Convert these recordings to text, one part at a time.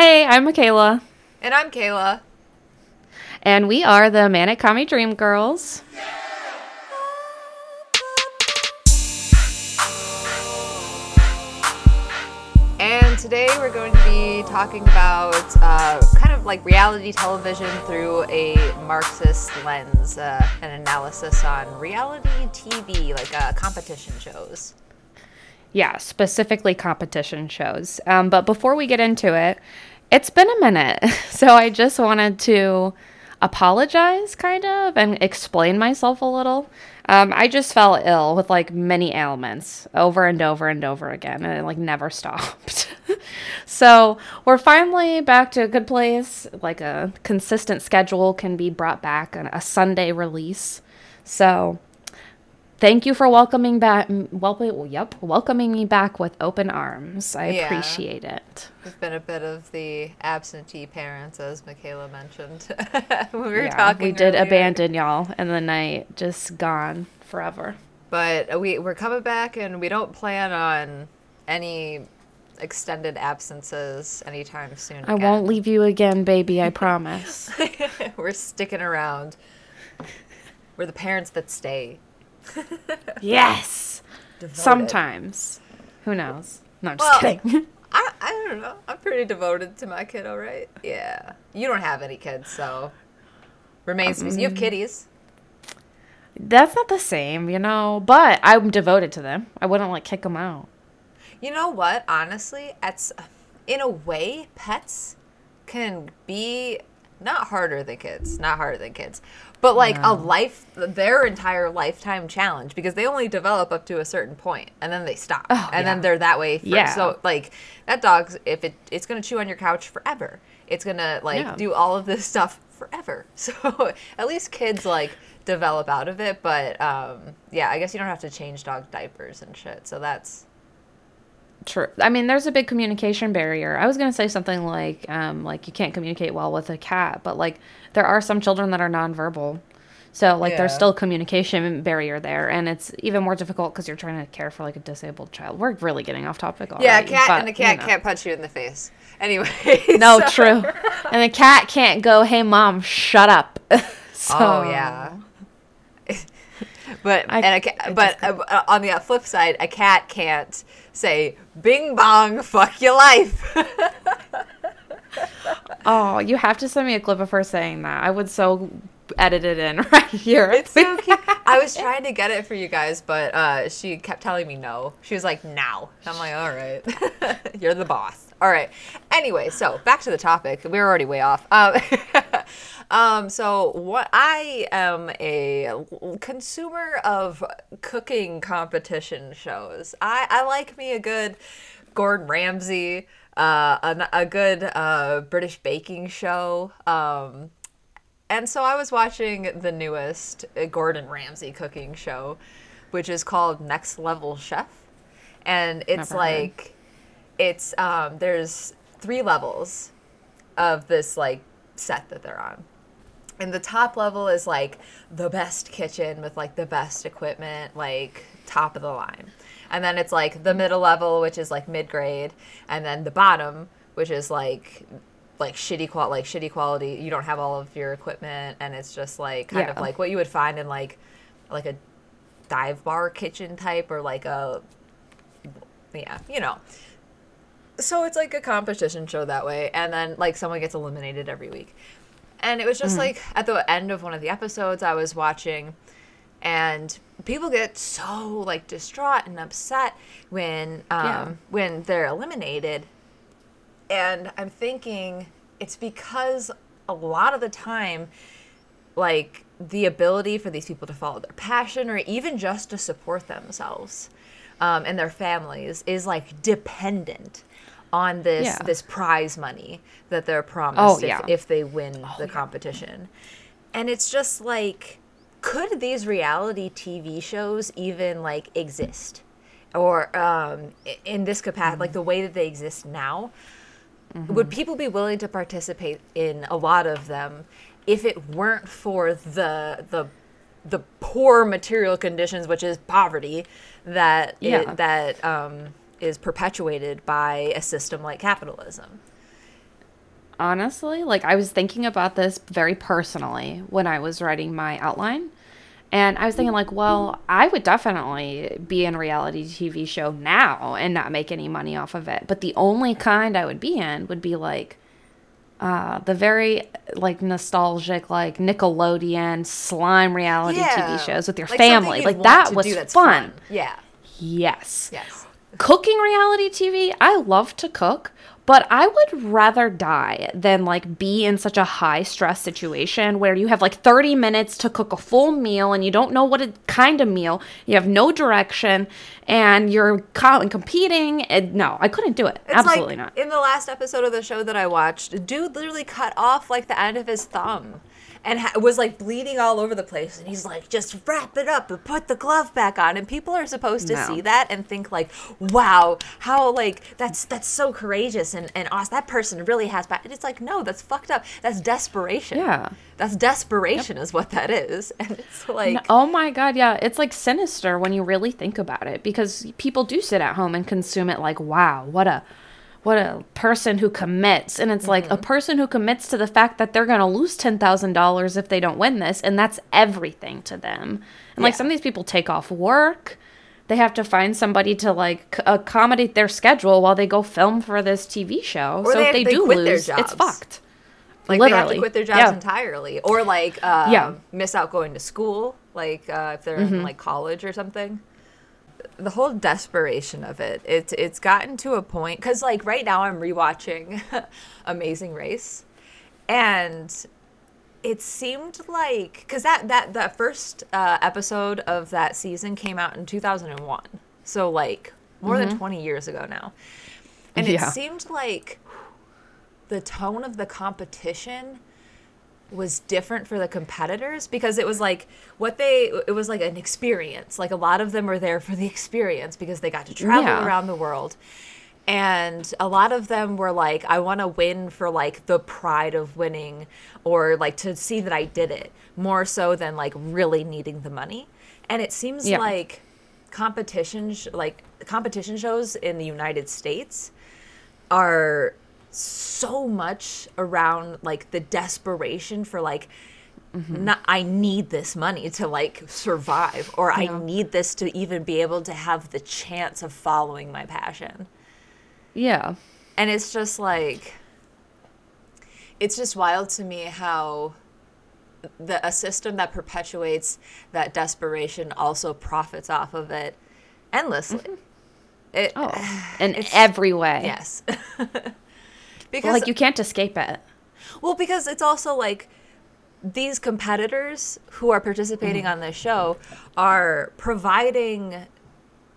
Hey, I'm Michaela. And I'm Kayla. And we are the Manic Dream Girls. And today we're going to be talking about uh, kind of like reality television through a Marxist lens, uh, an analysis on reality TV, like uh, competition shows. Yeah, specifically competition shows. Um, but before we get into it, it's been a minute. So I just wanted to apologize, kind of, and explain myself a little. Um, I just fell ill with like many ailments over and over and over again, and it like never stopped. so we're finally back to a good place. Like a consistent schedule can be brought back, and a Sunday release. So thank you for welcoming back well yep welcoming me back with open arms. I yeah. appreciate it. We've been a bit of the absentee parents as michaela mentioned when we were yeah, talking we did abandon y'all in the night just gone forever. But we, we're coming back and we don't plan on any extended absences anytime soon i won't leave you again baby i promise. We're sticking around. We're the parents that stay yes. Devoted. Sometimes. Who knows? No, I'm just well, kidding. I, I don't know. I'm pretty devoted to my kid, all right? Yeah. You don't have any kids, so remains um, to be You have kitties. That's not the same, you know, but I'm devoted to them. I wouldn't like kick them out. You know what? Honestly, it's in a way, pets can be not harder than kids, not harder than kids, but like a life, their entire lifetime challenge because they only develop up to a certain point and then they stop, oh, and yeah. then they're that way. For, yeah. So like that dog's if it it's gonna chew on your couch forever. It's gonna like yeah. do all of this stuff forever. So at least kids like develop out of it. But um, yeah, I guess you don't have to change dog diapers and shit. So that's True. I mean, there's a big communication barrier. I was going to say something like, um, like you can't communicate well with a cat, but like there are some children that are nonverbal. So like yeah. there's still communication barrier there, and it's even more difficult because you're trying to care for like a disabled child. We're really getting off topic already. Yeah, cat but, and the cat you know. can't punch you in the face. Anyway. no, so. true. And the cat can't go, "Hey, mom, shut up." so, oh yeah. but I, and a cat, but uh, on the flip side, a cat can't say "Bing bong, fuck your life." oh, you have to send me a clip of her saying that. I would so edit it in right here. It's so cute. I was trying to get it for you guys, but uh, she kept telling me no. She was like, "Now." I'm like, "All right, you're the boss." All right. Anyway, so back to the topic. We were already way off. Um, um, so what I am a consumer of cooking competition shows. I, I like me a good Gordon Ramsay, uh, a, a good uh, British baking show. Um, and so I was watching the newest uh, Gordon Ramsay cooking show, which is called Next Level Chef. And it's Never like. Heard it's um, there's three levels of this like set that they're on. And the top level is like the best kitchen with like the best equipment, like top of the line. And then it's like the middle level, which is like mid grade, and then the bottom, which is like like shitty qual like shitty quality. You don't have all of your equipment, and it's just like kind yeah. of like what you would find in like like a dive bar kitchen type or like a yeah, you know so it's like a competition show that way and then like someone gets eliminated every week and it was just mm-hmm. like at the end of one of the episodes i was watching and people get so like distraught and upset when um, yeah. when they're eliminated and i'm thinking it's because a lot of the time like the ability for these people to follow their passion or even just to support themselves um, and their families is like dependent on this yeah. this prize money that they're promised oh, if, yeah. if they win oh, the yeah. competition. And it's just like could these reality TV shows even like exist? Or um, in this capacity, mm-hmm. like the way that they exist now, mm-hmm. would people be willing to participate in a lot of them if it weren't for the the the poor material conditions, which is poverty, that yeah. It, that um, is perpetuated by a system like capitalism. honestly, like I was thinking about this very personally when I was writing my outline. And I was thinking, like, well, I would definitely be in a reality TV show now and not make any money off of it. But the only kind I would be in would be like uh, the very like nostalgic, like Nickelodeon slime reality TV shows with your Like family. Like that was that's fun. Yeah. Yes. Yes. Cooking reality TV, I love to cook, but I would rather die than like be in such a high stress situation where you have like 30 minutes to cook a full meal and you don't know what a kind of meal, you have no direction and you're co- competing. And no, I couldn't do it. It's Absolutely like not. in the last episode of the show that I watched, a dude literally cut off like the end of his thumb and ha- was like bleeding all over the place and he's like just wrap it up and put the glove back on and people are supposed to No. see that and think like wow how like that's that's so courageous and and awesome. that person really has back and it's like no that's fucked up that's desperation Yeah. that's desperation is what that is and it's like No- oh my god, yeah, it's like sinister when you really think about it because people do sit at home and consume it like, wow, what a what a person who commits. And it's like a Mm-hmm. person who commits to the fact that they're going to lose $10,000 if they don't win this and that's everything to them. And like some of these people take off work. They have to find somebody to like c- accommodate their schedule while they go film for this TV show. Or so they- if they, they do lose, it's fucked. Like they have to quit their jobs Yeah. entirely, or like um, Yeah. miss out going to school, like uh, if they're Mm-hmm. in like college or something. The whole desperation of it, it's it's gotten to a point because like right now I'm rewatching Amazing Race, and it seemed like because that that that first uh, episode of that season came out in 2001, so like more than 20 years ago now, and it Mm-hmm. Seemed like the tone of the competition was different for the competitors because it was like what they it was like an experience like a lot of them were there for the experience because they got to travel Yeah. around the world and a lot of them were like i want to win for like the pride of winning or like to see that i did it more so than like really needing the money and it seems Yeah. like competition like competition shows in the united states are so much around like the desperation for like not, I need this money to like survive or I need this to even be able to have the chance of following my passion. Yeah. And it's just like it's just wild to me how the a system that perpetuates that desperation also profits off of it endlessly. Mm-hmm. It, Oh, in every way. yes. because Like you can't escape it. Well, because it's also like these competitors who are participating Mm-hmm. on this show are providing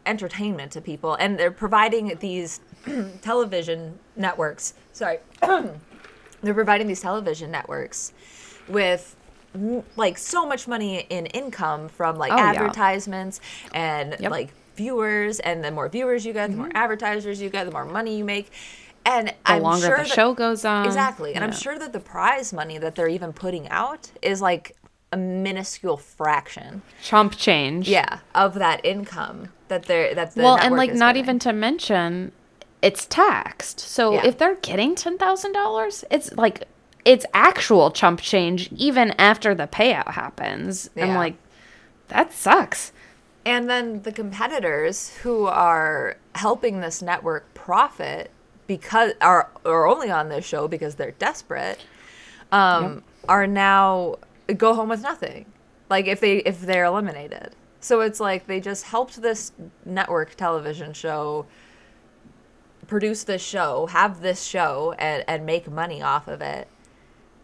entertainment to people and they're providing these television networks. Sorry. they're providing these television networks with like so much money in income from like Oh, yeah. advertisements and Yep. Mm-hmm. like viewers and the more viewers you get the more advertisers you get the more money you make and The I'm longer sure the that- show goes on. Exactly. And I'm sure that the prize money that they're even putting out is like a minuscule fraction. Chump change. Yeah, of that income that they're that the well, and like not getting. even to mention it's taxed. So Yeah. if they're getting $10,000, it's like it's actual chump change even after the payout happens. I'm like that sucks. And then the competitors who are helping this network profit because are are only on this show because they're desperate um are now go home with nothing. Like if they if they're eliminated. So it's like they just helped this network television show produce this show, have this show and and make money off of it.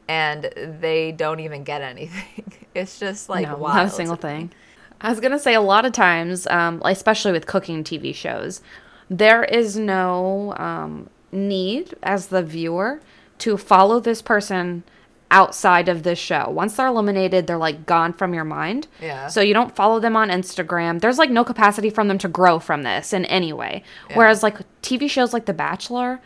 And they don't even get anything. It's just like no, wild. not a single thing. I was gonna say a lot of times, um, especially with cooking TV shows, there is no um, need as the viewer to follow this person outside of this show. Once they're eliminated, they're like gone from your mind. Yeah. So you don't follow them on Instagram. There's like no capacity from them to grow from this in any way. Whereas like TV shows like The Bachelor,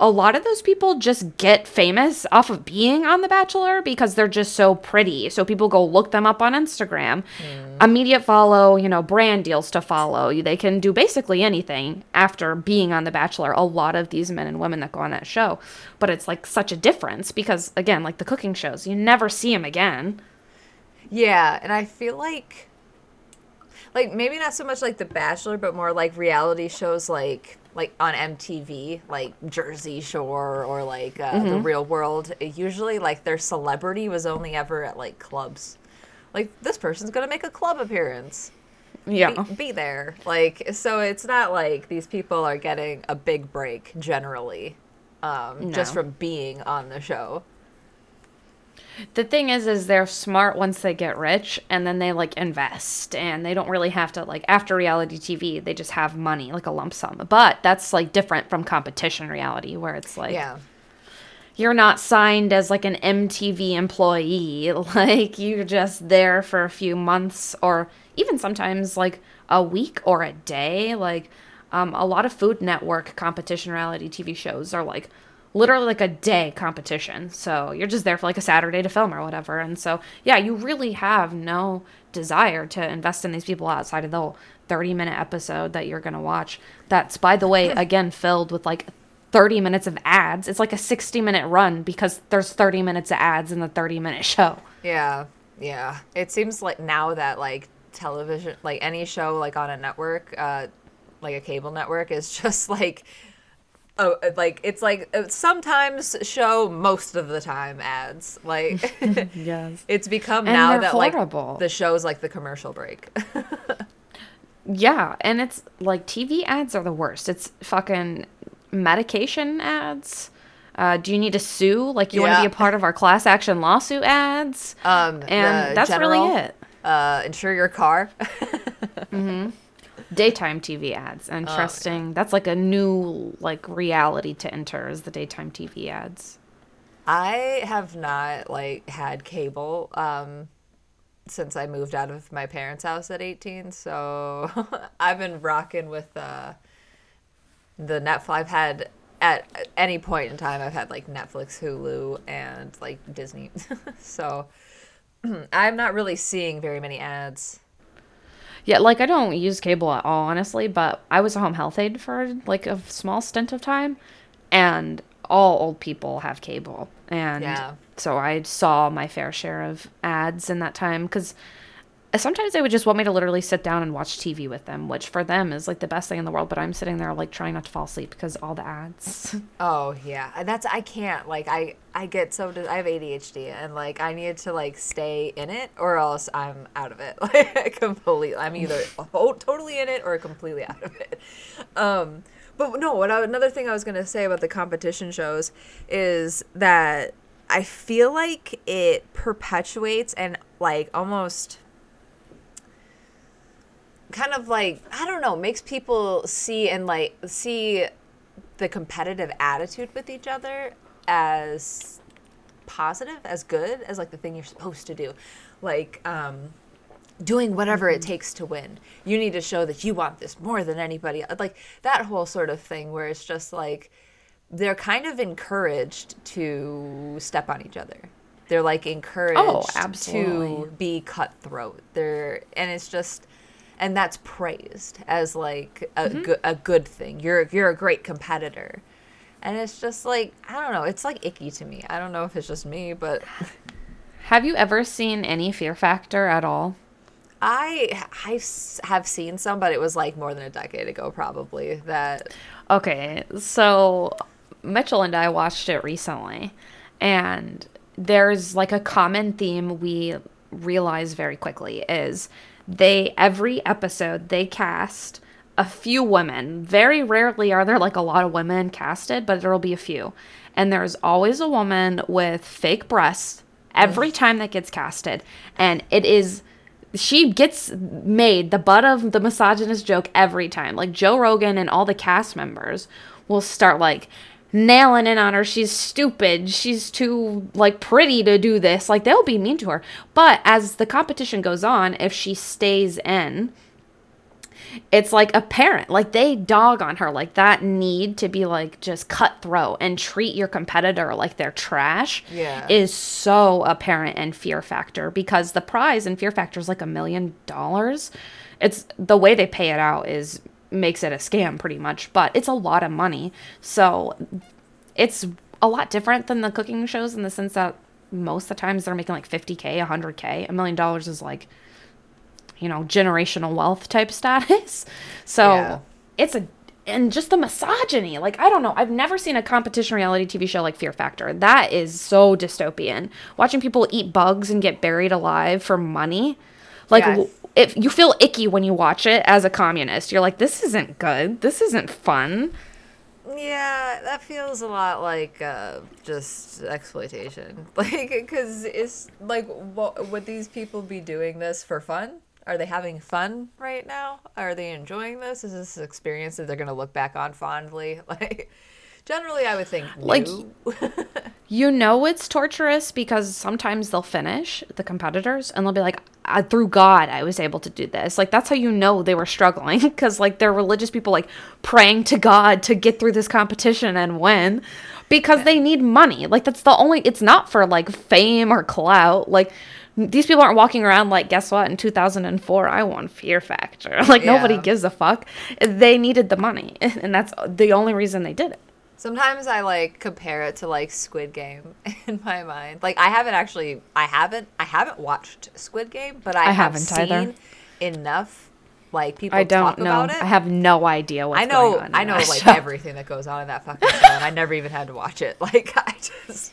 a lot of those people just get famous off of being on The Bachelor because they're just so pretty. So people go look them up on Instagram, mm. immediate follow, you know, brand deals to follow. They can do basically anything after being on The Bachelor. A lot of these men and women that go on that show. But it's like such a difference because, again, like the cooking shows, you never see them again. Yeah. And I feel like. Like maybe not so much like The Bachelor, but more like reality shows like like on MTV, like Jersey Shore or like uh, mm-hmm. The Real World, usually like their celebrity was only ever at like clubs. Like this person's gonna make a club appearance. Yeah, be, be there. Like so, it's not like these people are getting a big break generally, um, no. just from being on the show the thing is is they're smart once they get rich and then they like invest and they don't really have to like after reality tv they just have money like a lump sum. But that's like different from competition reality where it's like yeah. you're not signed as like an mtv employee. Like you're just there for a few months or even sometimes like a week or a day. Like um, a lot of food network competition reality tv shows are like literally like a day competition. So you're just there for like a Saturday to film or whatever. And so, yeah, you really have no desire to invest in these people outside of the 30 minute episode that you're going to watch. That's, by the way, again, filled with like 30 minutes of ads. It's like a 60 minute run because there's 30 minutes of ads in the 30 minute show. Yeah. Yeah. It seems like now that like television, like any show like on a network, uh, like a cable network is just like oh, like it's like uh, sometimes show most of the time ads. Like yes, it's become and now that horrible. like the show's like the commercial break. yeah, and it's like TV ads are the worst. It's fucking medication ads. Uh, do you need to sue? Like you yeah. want to be a part of our class action lawsuit ads? Um, and that's general, really it. Uh, insure your car. mm-hmm daytime TV ads and oh, trusting okay. that's like a new like reality to enter is the daytime TV ads. I have not like had cable um since I moved out of my parents' house at 18, so I've been rocking with uh the Netflix I've had at any point in time I've had like Netflix, Hulu and like Disney. so I'm not really seeing very many ads. Yeah, like I don't use cable at all, honestly, but I was a home health aide for like a small stint of time, and all old people have cable. And yeah. so I saw my fair share of ads in that time because sometimes they would just want me to literally sit down and watch TV with them, which for them is like the best thing in the world. But I'm sitting there like trying not to fall asleep because all the ads. Oh yeah, that's I can't like I I get so I have ADHD and like I need to like stay in it or else I'm out of it like completely. I'm either totally in it or completely out of it. Um, but no, what I, another thing I was gonna say about the competition shows is that I feel like it perpetuates and like almost kind of like I don't know, makes people see and like see the competitive attitude with each other as positive, as good, as like the thing you're supposed to do. Like um doing whatever mm-hmm. it takes to win. You need to show that you want this more than anybody else. Like that whole sort of thing where it's just like they're kind of encouraged to step on each other. They're like encouraged oh, to be cutthroat. They're and it's just and that's praised as like a, mm-hmm. a good thing. You're you're a great competitor. And it's just like I don't know, it's like icky to me. I don't know if it's just me, but have you ever seen any Fear Factor at all? I I have seen some, but it was like more than a decade ago, probably. That okay. So Mitchell and I watched it recently, and there's like a common theme we realize very quickly is they every episode they cast a few women. Very rarely are there like a lot of women casted, but there'll be a few. And there's always a woman with fake breasts every time that gets casted. And it is she gets made the butt of the misogynist joke every time. Like Joe Rogan and all the cast members will start like nailing in on her. She's stupid. She's too like pretty to do this. Like they'll be mean to her. But as the competition goes on, if she stays in, it's like apparent. Like they dog on her. Like that need to be like just cutthroat and treat your competitor like they're trash Yeah. is so apparent in Fear Factor because the prize in Fear Factor is like a million dollars. It's the way they pay it out is makes it a scam pretty much, but it's a lot of money. So it's a lot different than the cooking shows in the sense that most of the times they're making like 50k 100k a million dollars is like you know generational wealth type status. So Yeah. it's a and just the misogyny like i don't know. I've never seen a competition reality tv show like fear factor. That is so dystopian. Watching people eat bugs and get buried alive for money. Like w if you feel icky when you watch it as a communist you're like this isn't good this isn't fun Yeah, that feels a lot like uh, just exploitation. Like, because it's like, what, would these people be doing this for fun? Are they having fun right now? Are they enjoying this? Is this an experience that they're going to look back on fondly? Like, generally, I would think Like, no. You know it's torturous because sometimes they'll finish the competitors and they'll be like, "I- through God, I was able to do this. Like that's how you know they were struggling because like they're religious people like praying to God to get through this competition and win because they need money. Like that's the only. It's not for like fame or clout. Like these people aren't walking around like, guess what? In 2004, I won Fear Factor. Like nobody gives a fuck. They needed the money, and that's the only reason they did it. Sometimes I like compare it to like Squid Game in my mind. Like I haven't actually I haven't I haven't watched Squid Game, but I, I have haven't seen either. enough like people I don't talk know. about it. I have no idea what's I know going on. I know like show. everything that goes on in that fucking show and I never even had to watch it. Like I just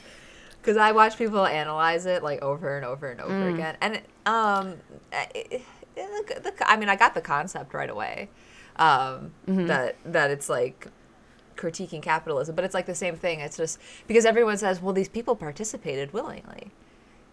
cuz I watch people analyze it like over and over and over Mm. again. And it, um it, it, the, the, I mean I got the concept right away. Um Mm-hmm. that that it's like critiquing capitalism, but it's like the same thing. It's just because everyone says, "Well, these people participated willingly."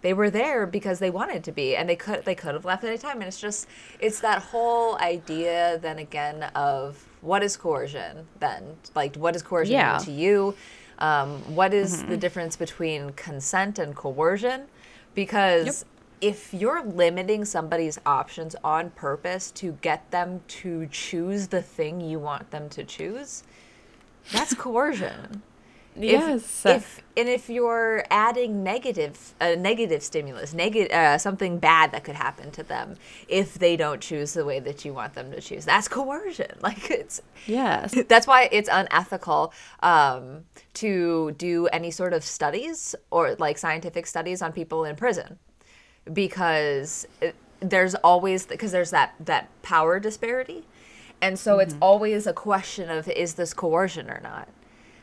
They were there because they wanted to be, and they could they could have left at any time. And it's just it's that whole idea then again of what is coercion? Then like what does coercion Yeah. mean to you? Um, what is the difference between consent and coercion? Because if you're limiting somebody's options on purpose to get them to choose the thing you want them to choose, that's coercion. Yes. If, if and if you're adding negative a negative stimulus, negative uh, something bad that could happen to them if they don't choose the way that you want them to choose, that's coercion. Like it's yes. that's why it's unethical um, to do any sort of studies or like scientific studies on people in prison because it, there's always because there's that that power disparity and so it's always a question of is this coercion or not?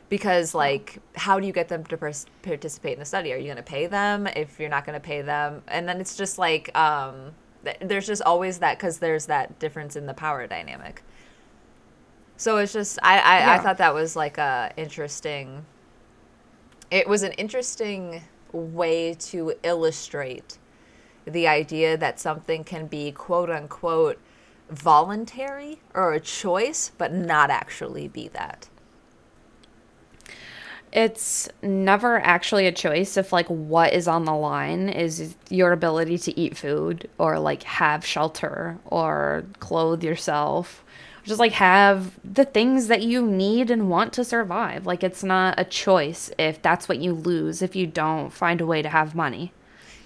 Because like how do you get them to pers- participate in the study? Are you going to pay them? If you're not going to pay them? And then it's just like um, th- there's just always that because there's that difference in the power dynamic. So it's just I I, I thought that was like a interesting. It was an interesting way to illustrate the idea that something can be quote unquote voluntary or a choice, but not actually be that. It's never actually a choice if like what is on the line is your ability to eat food or like have shelter or clothe yourself. Just like have the things that you need and want to survive. Like it's not a choice if that's what you lose if you don't find a way to have money.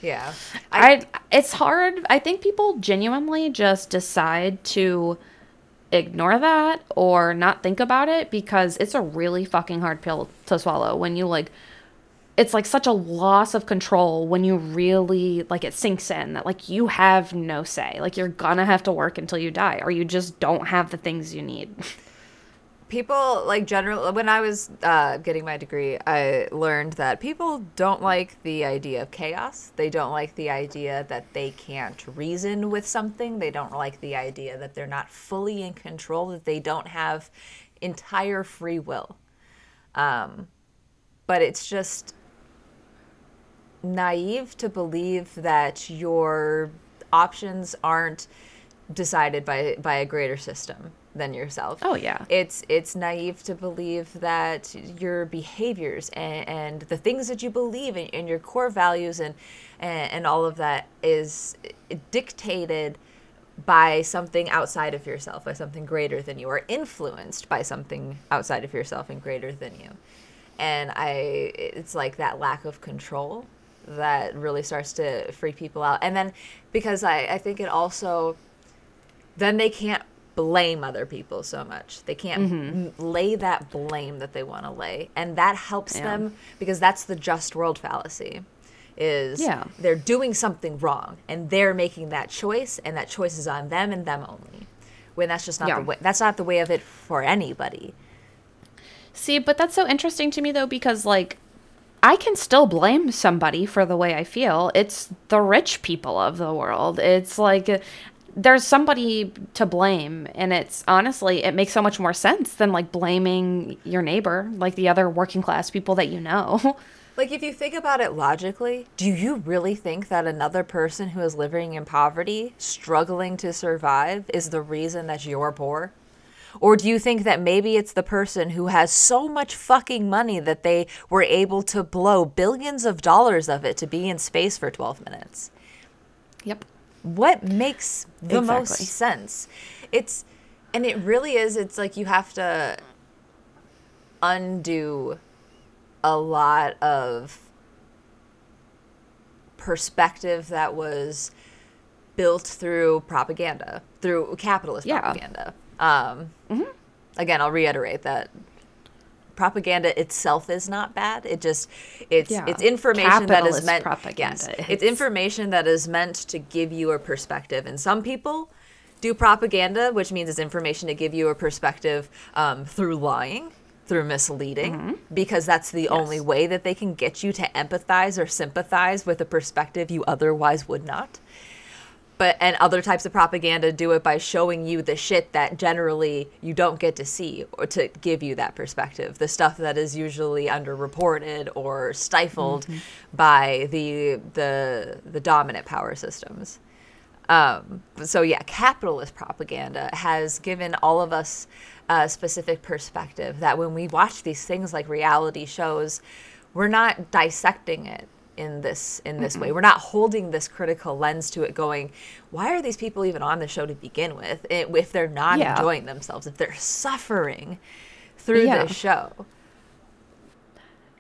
Yeah. I, it's hard. I think people genuinely just decide to ignore that or not think about it because it's a really fucking hard pill to swallow when you like it's like such a loss of control when you really like it sinks in that like you have no say like you're gonna have to work until you die or you just don't have the things you need people like general when i was uh, getting my degree i learned that people don't like the idea of chaos. They don't like the idea that they can't reason with something. They don't like the idea that they're not fully in control that they don't have entire free will. Um, but it's just naive to believe that your options aren't decided by by a greater system than yourself. Oh, yeah. It's it's naive to believe that your behaviors and, and the things that you believe in, and your core values and, and and all of that is dictated by something outside of yourself, by something greater than you, or influenced by something outside of yourself and greater than you. And I, it's like that lack of control that really starts to freak people out. And then because I, I think it also, then they can't blame other people so much. They can't mm-hmm. m- lay that blame that they want to lay. And that helps Yeah. them because that's the just world fallacy is Yeah. they're doing something wrong and they're making that choice and that choice is on them and them only. When that's just not Yeah. the way that's not the way of it for anybody. See, but that's so interesting to me though because like I can still blame somebody for the way I feel. It's the rich people of the world. It's like there's somebody to blame and it's honestly it makes so much more sense than like blaming your neighbor, like the other working class people that you know. Like if you think about it logically, do you really think that another person who is living in poverty, struggling to survive is the reason that you're poor? Or do you think that maybe it's the person who has so much fucking money that they were able to blow billions of dollars of it to be in space for 12 minutes? yep. What makes the most sense. It's and it really is it's like you have to undo a lot of perspective that was built through propaganda through capitalist Yeah. propaganda. Um, again i'll reiterate that propaganda itself is not bad. It just it's Yeah. it's information that is meant propaganda. yes it's It's- information that is meant to give you a perspective. And some people do propaganda which means it's information to give you a perspective um, through lying through misleading because that's the only way that they can get you to empathize or sympathize with a perspective you otherwise would not but and other types of propaganda do it by showing you the shit that generally you don't get to see or to give you that perspective. The stuff that is usually underreported or stifled by the the the dominant power systems. Um, so yeah capitalist propaganda has given all of us a specific perspective that when we watch these things like reality shows we're not dissecting it in this in this way mm-hmm. we're not holding this critical lens to it going why are these people even on the show to begin with eh, if they're not Yeah. enjoying themselves if they're suffering through Yeah. this show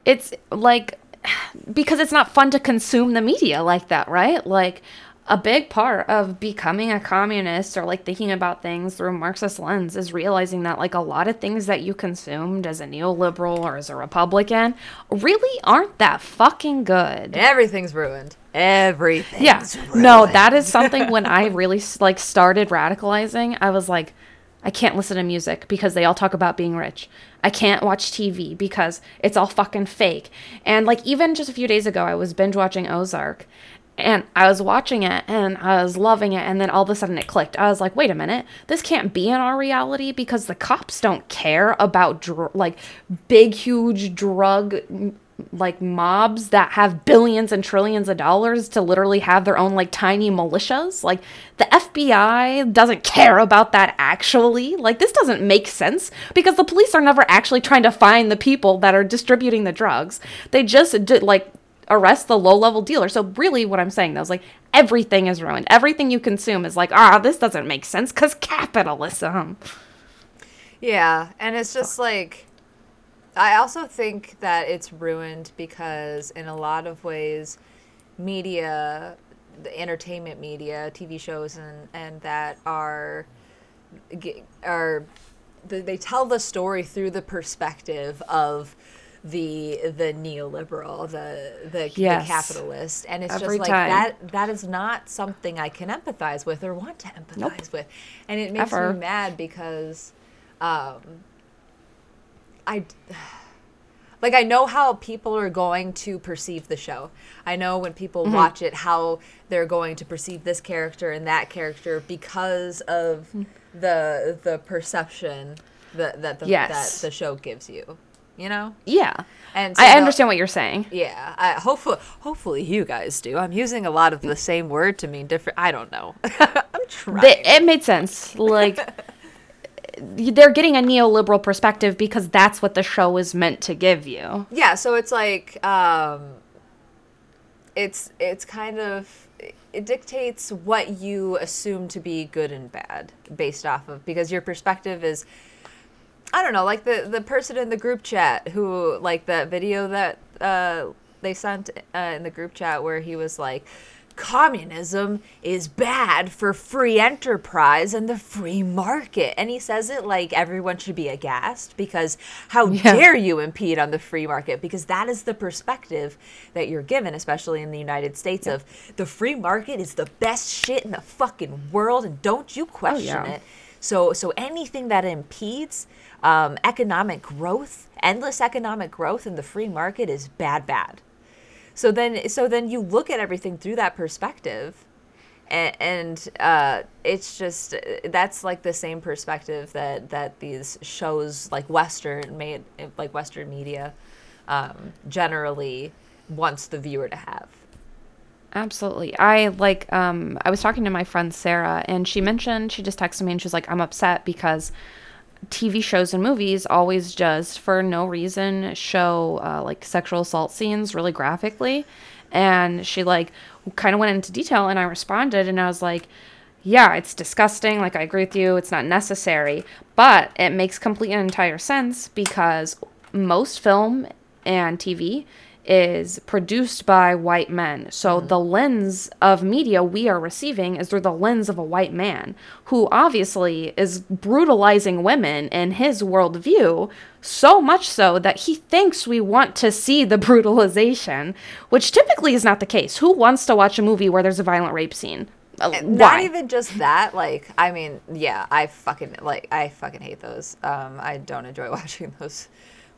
it's like because it's not fun to consume the media like that, right? Like a big part of becoming a communist or like thinking about things through a Marxist lens is realizing that like a lot of things that you consumed as a neoliberal or as a Republican really aren't that fucking good. everything's ruined everything Yeah. No, that is something when I really like started radicalizing, I was like I can't listen to music because they all talk about being rich. I can't watch TV because it's all fucking fake. And like even just a few days ago I was binge watching Ozark and I was watching it and I was loving it and then all of a sudden it clicked. I was like, "Wait a minute. This can't be in our reality because the cops don't care about dr- like big huge drug like mobs that have billions and trillions of dollars to literally have their own like tiny militias. Like the FBI doesn't care about that actually. Like this doesn't make sense because the police are never actually trying to find the people that are distributing the drugs. They just did like arrest the low level dealer. So really what I'm saying though is like everything is ruined. Everything you consume is like, ah, this doesn't make sense cuz capitalism. Yeah, and it's just like I also think that it's ruined because in a lot of ways media the entertainment media, TV shows and and that are are they tell the story through the perspective of the the neoliberal, the the, Yes. the capitalist, and it's Every just like time. that. That is not something I can empathize with or want to empathize with, and it makes Ever. me mad because um, I like I know how people are going to perceive the show. I know when people watch it how they're going to perceive this character and that character because of the the perception that that the, Yes. that the show gives you. You know? Yeah. And I the- understand what you're saying. Yeah, I, hopefully, hopefully you guys do. I'm using a lot of the same word to mean different. I don't know. I'm trying. They, it made sense. Like they're getting a neoliberal perspective because that's what the show is meant to give you. yeah, so it's like um, it's it's kind of it dictates what you assume to be good and bad based off of because your perspective is I don't know, like the the person in the group chat who like that video that uh, they sent uh, in the group chat where he was like, "Communism is bad for free enterprise and the free market," and he says it like everyone should be aghast because how Yeah. dare you impede on the free market? Because that is the perspective that you're given, especially in the United States, of the free market is the best shit in the fucking world, and don't you question yeah. it. So, so anything that impedes um, economic growth, endless economic growth in the free market is bad, bad. So then, so then you look at everything through that perspective, and, and uh, it's just that's like the same perspective that that these shows like Western made, like Western media, um, generally wants the viewer to have. Absolutely. I like um I was talking to my friend Sarah and she mentioned she just texted me and she was like I'm upset because TV shows and movies always just for no reason show uh, like sexual assault scenes really graphically and she like kind of went into detail and I responded and I was like yeah, it's disgusting. Like, I agree with you. It's not necessary. But it makes complete and entire sense because most film and TV is produced by white men. So the lens of media we are receiving is through the lens of a white man who obviously is brutalizing women in his worldview, so much so that he thinks we want to see the brutalization, which typically is not the case. Who wants to watch a movie where there's a violent rape scene? Uh, Not even just that. Like, I mean, yeah, I fucking like, I fucking hate those. Um, I don't enjoy watching those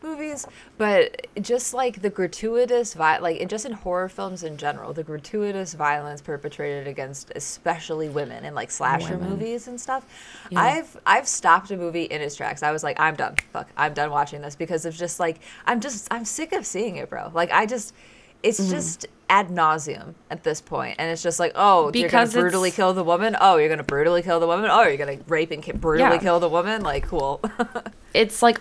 movies, but just like the gratuitous vi- like just in horror films in general, the gratuitous violence perpetrated against especially women in like slasher Women. movies and stuff. Yeah. I've I've stopped a movie in its tracks. I was like, I'm done. Fuck, I'm done watching this because of just like I'm just I'm sick of seeing it, bro. Like I just it's Mm-hmm. just ad nauseum at this point, and it's just like, oh, Because you're gonna brutally kill the woman. Oh, you're gonna brutally kill the woman. Oh, you're gonna rape and brutally Yeah. kill the woman. Like, cool. it's like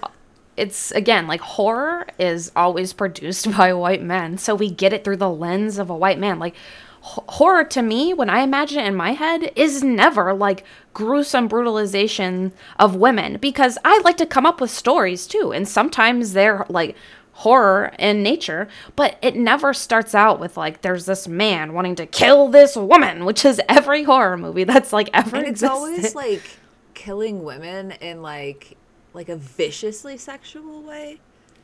it's again like horror is always produced by white men. So we get it through the lens of a white man. Like h- horror to me when i imagine it in my head is never like gruesome brutalization of women. Because i like to come up with stories too. And sometimes they're like horror in nature. But it never starts out with like there's this man wanting to kill this woman which is every horror movie. That's like ever and it's existed. always like killing women in like like a viciously sexual way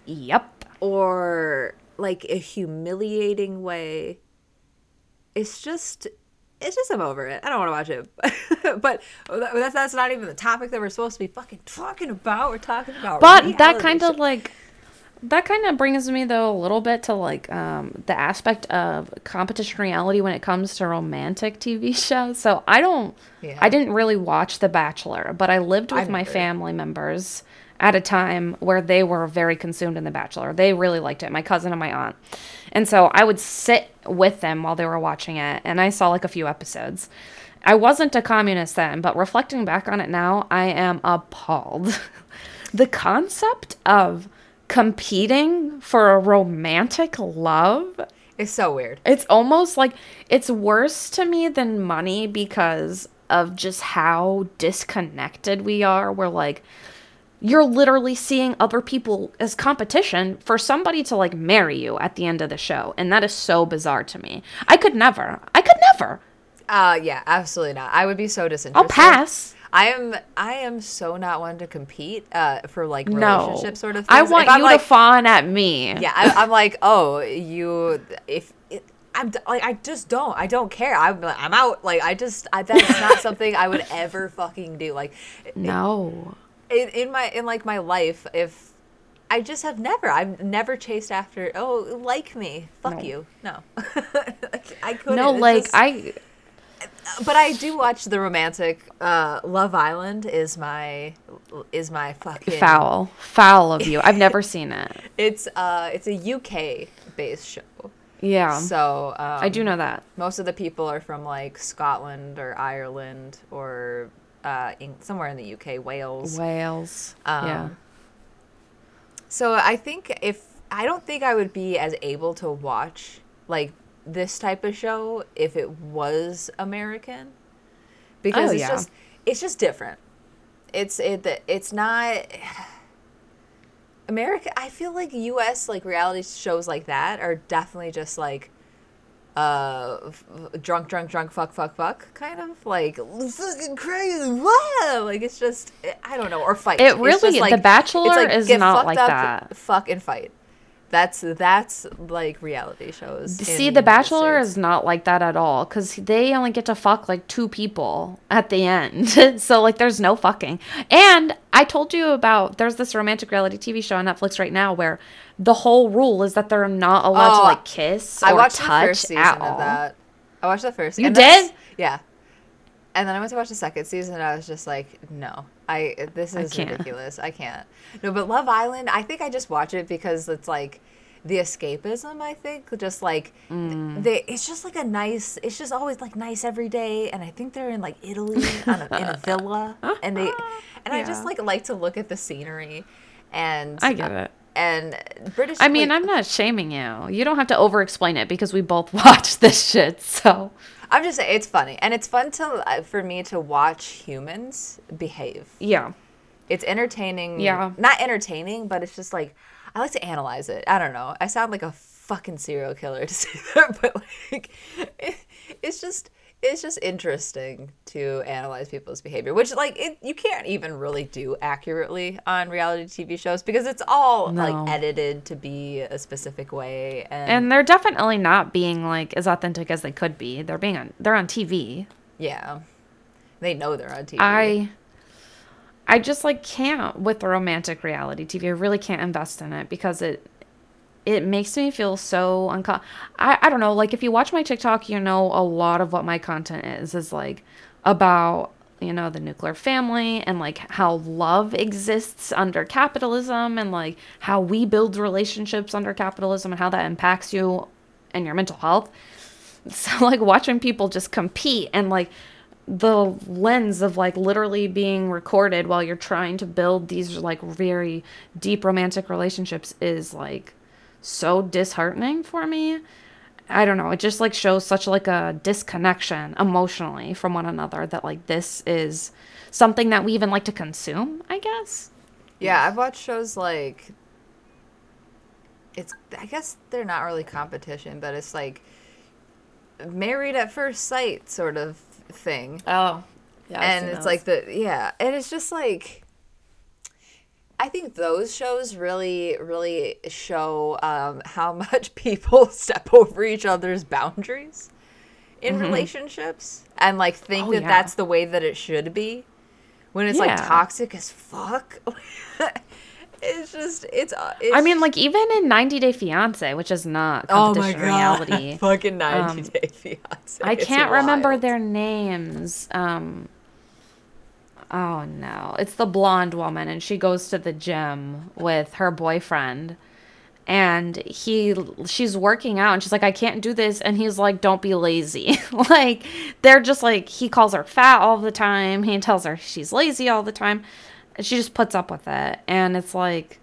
yep or like a humiliating way. It's just it's just I'm over it. I don't want to watch it. but that's that's not even the topic that we're supposed to be fucking talking about. We're talking about but that kind of like that kind of brings me though a little bit to like um the aspect of competition reality when it comes to romantic tv shows. So i don't Yeah. i didn't really watch the bachelor but i lived with I've my family members at a time where they were very consumed in the bachelor. They really liked it my cousin and my aunt. And so i would sit with them while they were watching it and i saw like a few episodes. I wasn't a communist then, but reflecting back on it now, I am appalled. the concept of competing for a romantic love, it's so weird. it's almost like it's worse to me than money because of just how disconnected we are. We're like, you're literally seeing other people as competition for somebody to like marry you at the end of the show. And that is so bizarre to me. I could never. I could never. Uh yeah, absolutely not. I would be so disinterested. I'll pass. I am I am so not one to compete uh for like No. relationship sort of things. I If want I'm you like, to fawn at me. Yeah, I, I'm like, oh, you if. It, I'm like I just don't I don't care I'm like, I'm out like I just I, that's not something I would ever fucking do like No. in, in my in like my life if I just have never I've never chased after oh like me fuck No. you no like, I couldn't No, like just- I but I do watch the romantic uh Love Island is my is my fucking foul. Foul of you. I've never seen it. it's uh it's a UK based show Yeah. so um, I do know that. most of the people are from like Scotland or Ireland or uh in, somewhere in the UK Wales Wales. Um, yeah. So I think if I don't think I would be as able to watch like this type of show if it was American because Oh, it's yeah. just it's just different. It's it it's not America. I feel like U.S. like reality shows like that are definitely just like uh drunk drunk drunk fuck fuck fuck kind of like fucking crazy wow like it's just i don't know or fight It really- The Bachelor is get not fucked like up, that. fuck and fight that's that's like reality shows See, the Bachelor States. is not like that at all because they only get to fuck like two people at the end. so, like, there's no fucking. And I told you about there's this romantic reality TV show on Netflix right now where the whole rule is that they're not allowed to Oh, like kiss or I watched touch the first season at of all. that. I watched the first. You and then I s- did? Yeah. And then I went to watch the second season, and I was just like, no, I this is can't. ridiculous. I can't. No, but Love Island, I think I just watch it because it's like the escapism. I think just like Mm. they, it's just like a nice. It's just always like nice every day, and I think they're in like Italy on a, in a villa, and they, and I just like like to look at the scenery, and I get it. And British. I mean, wait, I'm not shaming you. You don't have to over explain it because we both watch this shit. So, I'm just saying it's funny, and it's fun to uh, for me to watch humans behave. yeah. It's entertaining. Yeah. Not entertaining, but it's just like I like to analyze it. I don't know. I sound like a fucking serial killer to say that, but like it, it's just it's just interesting to analyze people's behavior, which like it, you can't even really do accurately on reality TV shows because it's all No. like edited to be a specific way and, And they're definitely not being like as authentic as they could be. They're being on they're on TV. yeah. They know they're on TV. I I just like can't with the romantic reality TV. I really can't invest in it because it it makes me feel so uncom I, I don't know, like if you watch my TikTok, you know a lot of what my content is is like about you know the nuclear family and like how love exists under capitalism and like how we build relationships under capitalism and how that impacts you and your mental health. So like watching people just compete and like the lens of like literally being recorded while you're trying to build these like very deep romantic relationships is like so disheartening for me. I don't know. It just like shows such like a disconnection emotionally from one another that like this is something that we even like to consume, I guess. Yeah, I've watched shows like it's I guess they're not really competition, but it's like married at first sight sort of thing. Oh. Yeah. and it's like the yeah, and it's just like I think those shows really really show um, how much people step over each other's boundaries in relationships and like think Mm-hmm. Oh, that yeah. that's the way that it should be when it's like toxic as fuck. it's just it's. uh, it's I mean, like even in 90 Day Fiance, which is not oh my competition god, reality. fucking ninety Um, day fiance. I can't remember their names. Um Oh no. It's the blonde woman and she goes to the gym with her boyfriend and he she's working out and she's like I can't do this and he's like don't be lazy. like they're just like he calls her fat all the time. He tells her she's lazy all the time. And she just puts up with it and it's like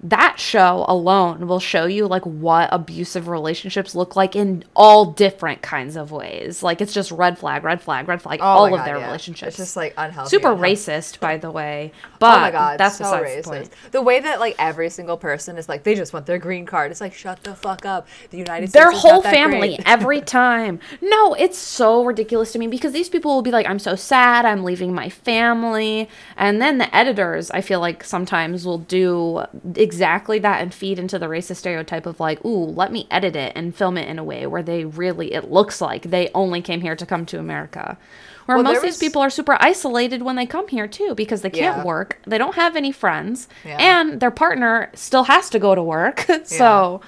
that show alone will show you like what abusive relationships look like in all different kinds of ways. Like it's just red flag, red flag, red flag, Oh all my of God, their yeah. relationships. It's just like unhealthy. super unhealthy. racist, by the way. But oh my god, that's so racist. the point. The way that like every single person is like they just want their green card. It's like shut the fuck up. The United States Their whole family every time. No, it's so ridiculous to me because these people will be like, I'm so sad, I'm leaving my family. And then the editors, I feel like sometimes will do exactly that and feed into the racist stereotype of like, ooh, let me edit it and film it in a way where they really, it looks like they only came here to come to America. Where Well, most of these was- people are super isolated when they come here too because they can't Yeah. work, they don't have any friends, Yeah. and their partner still has to go to work. so.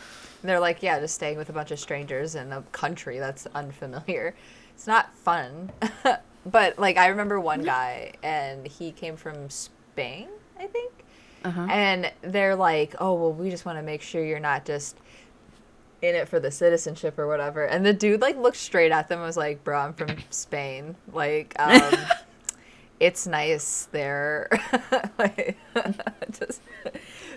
And they're like, yeah, just staying with a bunch of strangers in a country that's unfamiliar. It's not fun. but like I remember one guy and he came from Spain, I think. Uh-huh. And they're like, "Oh, well, we just want to make sure you're not just in it for the citizenship or whatever." And the dude like looked straight at them and was like, "Bro, I'm from Spain. Like, um, it's nice there." like, just,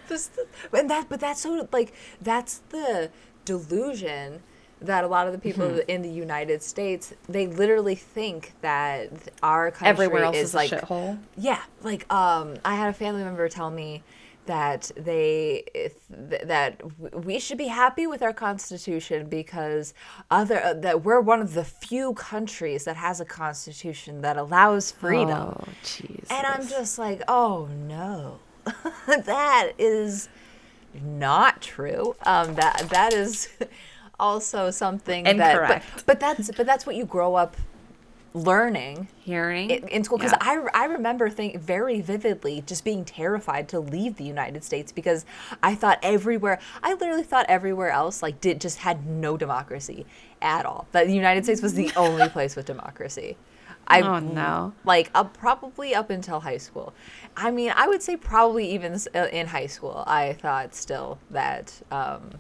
just, and that, but that's so like that's the delusion that a lot of the people Mm-hmm. in the United States they literally think that our country Everywhere else is, is, like shithole. yeah, like um, I had a family member tell me that they th- that we should be happy with our constitution because other uh, that we're one of the few countries that has a constitution that allows freedom. Oh, Jesus. And I'm just like, oh no, that is not true. Um, that that is also something that, but, but that's but that's what you grow up learning hearing in, in school because Yeah. I, I remember think very vividly just being terrified to leave the United States because I thought everywhere I literally thought everywhere else like did just had no democracy at all that the United States was the only place with democracy. I Oh, no. like up probably up until high school. I mean, I would say probably even uh, in high school I thought still that um,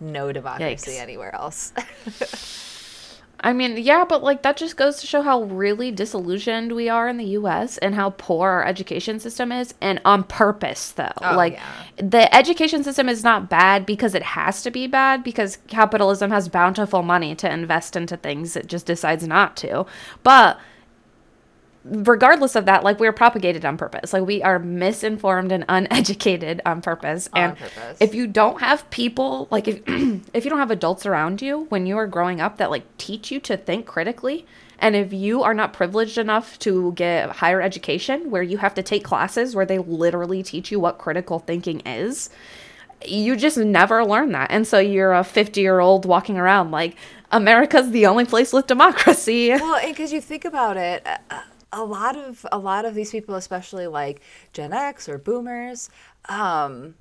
no democracy Yikes. anywhere else. I mean, yeah, but like that just goes to show how really disillusioned we are in the US and how poor our education system is and on purpose though. Oh, like yeah. the education system is not bad because it has to be bad because capitalism has bountiful money to invest into things it just decides not to. But regardless of that, like we're propagated on purpose. Like we are misinformed and uneducated on purpose. On and purpose. if you don't have people like if if you don't have adults around you when you are growing up that like teach you to think critically, and if you are not privileged enough to get higher education where you have to take classes where they literally teach you what critical thinking is, you just never learn that. And so you're a 50 year old walking around like America's the only place with democracy. well because you think about it a- a lot of a lot of these people especially like gen x or boomers um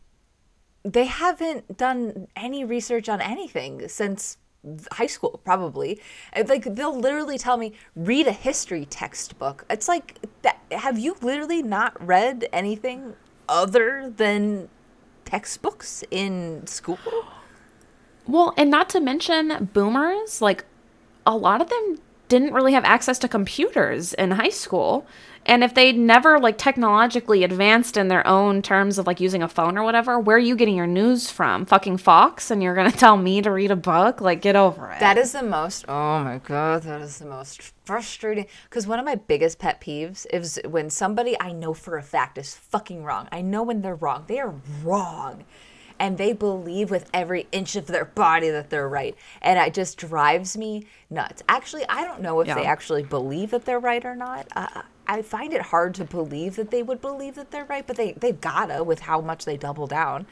they haven't done any research on anything since high school probably. Like they'll literally tell me read a history textbook. It's like that have you literally not read anything other than textbooks in school? Well, and not to mention boomers, like a lot of them didn't really have access to computers in high school. And if they'd never like technologically advanced in their own terms of like using a phone or whatever, where are you getting your news from? Fucking Fox and you're to tell me to read a book? Like get over it. That is the most. Oh my god, that is the most frustrating. Because one of my biggest pet peeves is when somebody I know for a fact is fucking wrong. I know when they're wrong. They are wrong, and they believe with every inch of their body that they're right, and it just drives me nuts. Actually, I don't know if they actually believe that they're right or not. Uh, I find it hard to believe that they would believe that they're right, but they they've gotta with how much they double down.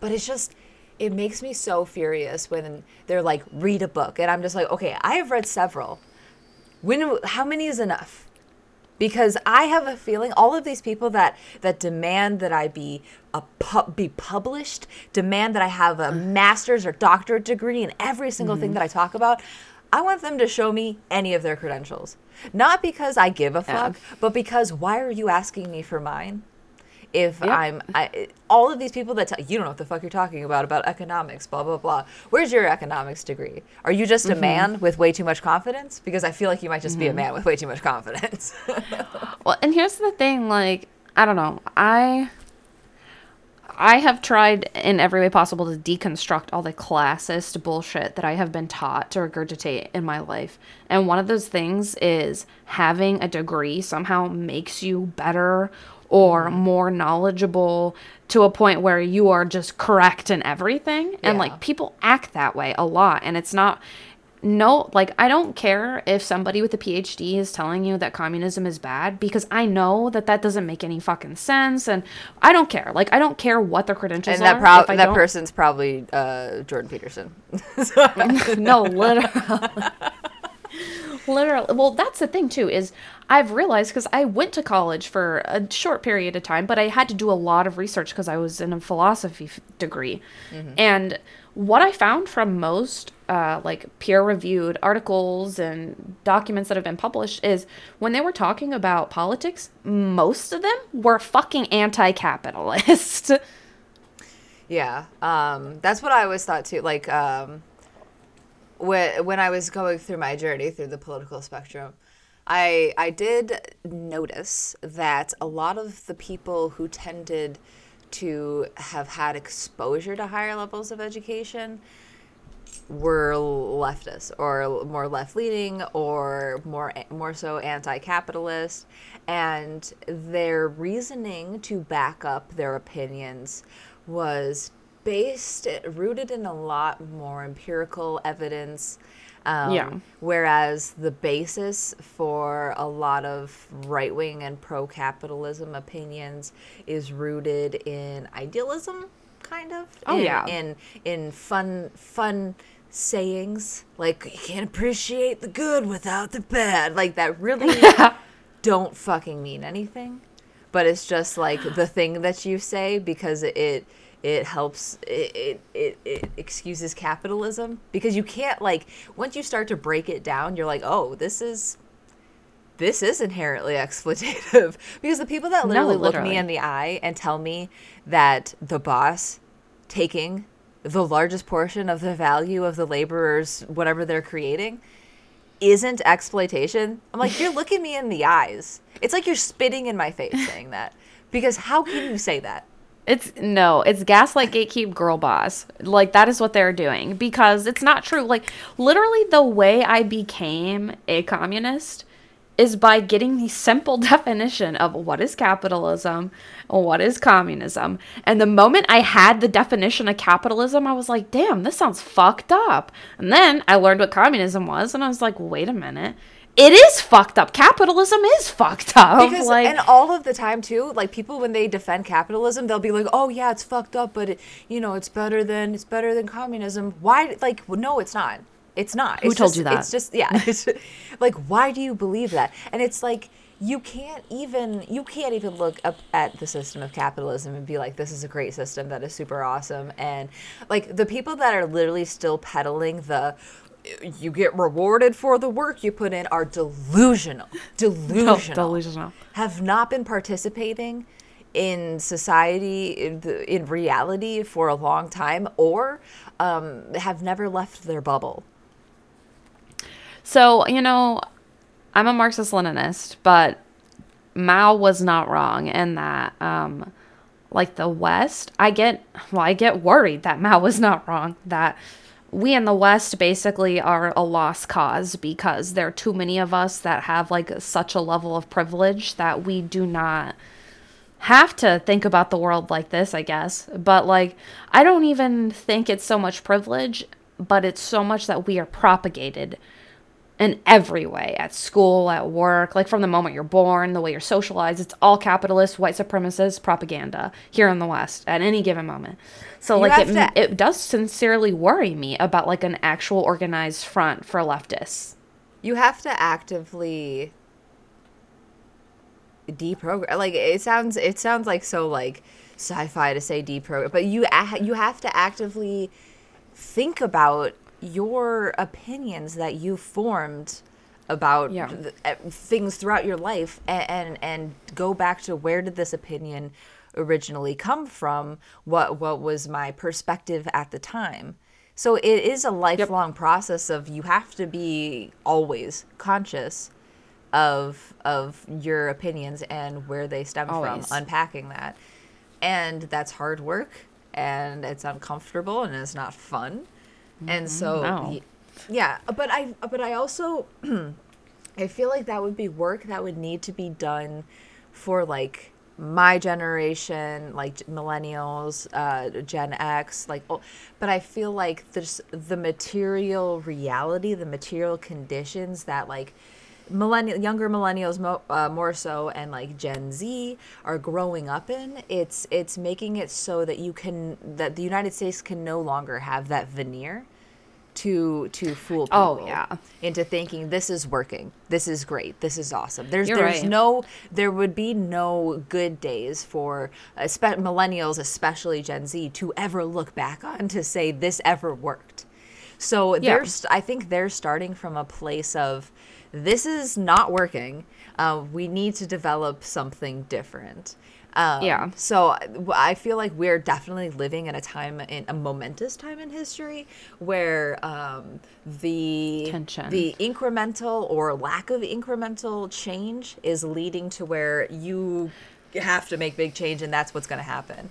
But it's just it makes me so furious when they're like read a book and I'm just like, okay, I have read several. When how many is enough? Because I have a feeling all of these people that that demand that I be a pu- be published, demand that I have a master's or doctorate degree in every single thing mm-hmm. that I talk about, I want them to show me any of their credentials. Not because I give a fuck, but because why are you asking me for mine? If Yep. I'm I, all of these people that tell you don't know what the fuck you're talking about about economics, blah blah blah. Where's your economics degree? Are you just a mm-hmm. man with way too much confidence? Because I feel like you might just be a mm-hmm. man with way too much confidence. Well, and here's the thing, like, I don't know. I I have tried in every way possible to deconstruct all the classist bullshit that I have been taught to regurgitate in my life. And one of those things is having a degree somehow makes you better or more knowledgeable to a point where you are just correct in everything. And Yeah. like people act that way a lot and it's not no like i don't care if somebody with a phd is telling you that communism is bad because i know that that doesn't make any fucking sense and i don't care like i don't care what their credentials and that are prob- that don't- person's probably uh, Jordan Peterson. no literally literally well that's the thing too is i've realized because i went to college for a short period of time but i had to do a lot of research because i was in a philosophy f- degree and what i found from most uh, like peer reviewed articles and documents that have been published is when they were talking about politics most of them were fucking anti-capitalist Yeah, um, that's what I always thought too. Like um, when when I was going through my journey through the political spectrum, I I did notice that a lot of the people who tended to have had exposure to higher levels of education were leftists or more left leaning or more more so anti-capitalist. And their reasoning to back up their opinions was based rooted in a lot more empirical evidence um, Yeah. Whereas the basis for a lot of right wing and pro capitalism opinions is rooted in idealism, kind of. Oh, in, yeah. In in fun fun sayings like you can't appreciate the good without the bad, like that really don't fucking mean anything. But it's just like the thing that you say because it it helps it, it, it, it excuses capitalism. Because you can't like once you start to break it down you're like oh this is this is inherently exploitative. Because the people that No, literally look me in the eye and tell me that the boss taking the largest portion of the value of the laborers whatever they're creating isn't exploitation i'm like you're looking me in the eyes. It's like you're spitting in my face saying that. Because how can you say that It's no, it's gaslight gatekeep girl boss. Like that is what they're doing because it's not true. Like literally the way I became a communist is by getting the simple definition of what is capitalism, what is communism. And the moment I had the definition of capitalism, I was like, "Damn, this sounds fucked up." And then I learned what communism was and I was like, "Wait a minute. It is fucked up. Capitalism is fucked up." because like and all of the time too like people when they defend capitalism they'll be like oh yeah it's fucked up but it, you know it's better than it's better than communism why like no it's not it's not Who It's told just- you that? it's just yeah it's like why do you believe that and it's like you can't even you can't even look up at the system of capitalism and be like this is a great system that is super awesome and like the people that are literally still peddling the you get rewarded for the work you put in are delusional delusional delusional. have not been participating in society in, the, in reality for a long time or um, have never left their bubble So, you know, I'm a Marxist Leninist, but Mao was not wrong in that, um, like the West, I get, well, I get worried that Mao was not wrong, that we in the West basically are a lost cause because there are too many of us that have like such a level of privilege that we do not have to think about the world like this, I guess. But like, I don't even think it's so much privilege, but it's so much that we are propagated in every way at school, at work, like from the moment you're born, the way you're socialized. It's all capitalist, white supremacist propaganda here in the West at any given moment. So, You like, it, to- it does sincerely worry me about like an actual organized front for leftists. you have to actively deprogram like it sounds it sounds like so like sci-fi to say deprogram but you a- you have to actively think about your opinions that you formed about Yeah. th- uh, things throughout your life and, and and go back to where did this opinion originally come from? What what was my perspective at the time? So it is a lifelong process of you have to be always conscious of of your opinions and where they stem Always. from unpacking that. And that's hard work and it's uncomfortable and it's not fun and mm-hmm. so y- yeah uh, but i uh, but i also i feel like that would be work that would need to be done for like my generation like millennials uh gen x like oh, but i feel like there's the material reality the material conditions that like millennial younger millennials mo- uh, more so and like gen z are growing up in it's it's making it so that you can that the united states can no longer have that veneer to to fool people Oh, yeah. into thinking this is working this is great this is awesome there's You're there's right. no there would be no good days for espe- millennials especially gen z to ever look back on to say this ever worked so Yeah. they're i think they're starting from a place of this is not working uh, we need to develop something different um, Yeah. so I feel like we're definitely living in a time in a momentous time in history where um, the Tension. the incremental or lack of incremental change is leading to where you have to make big change and that's what's going to happen.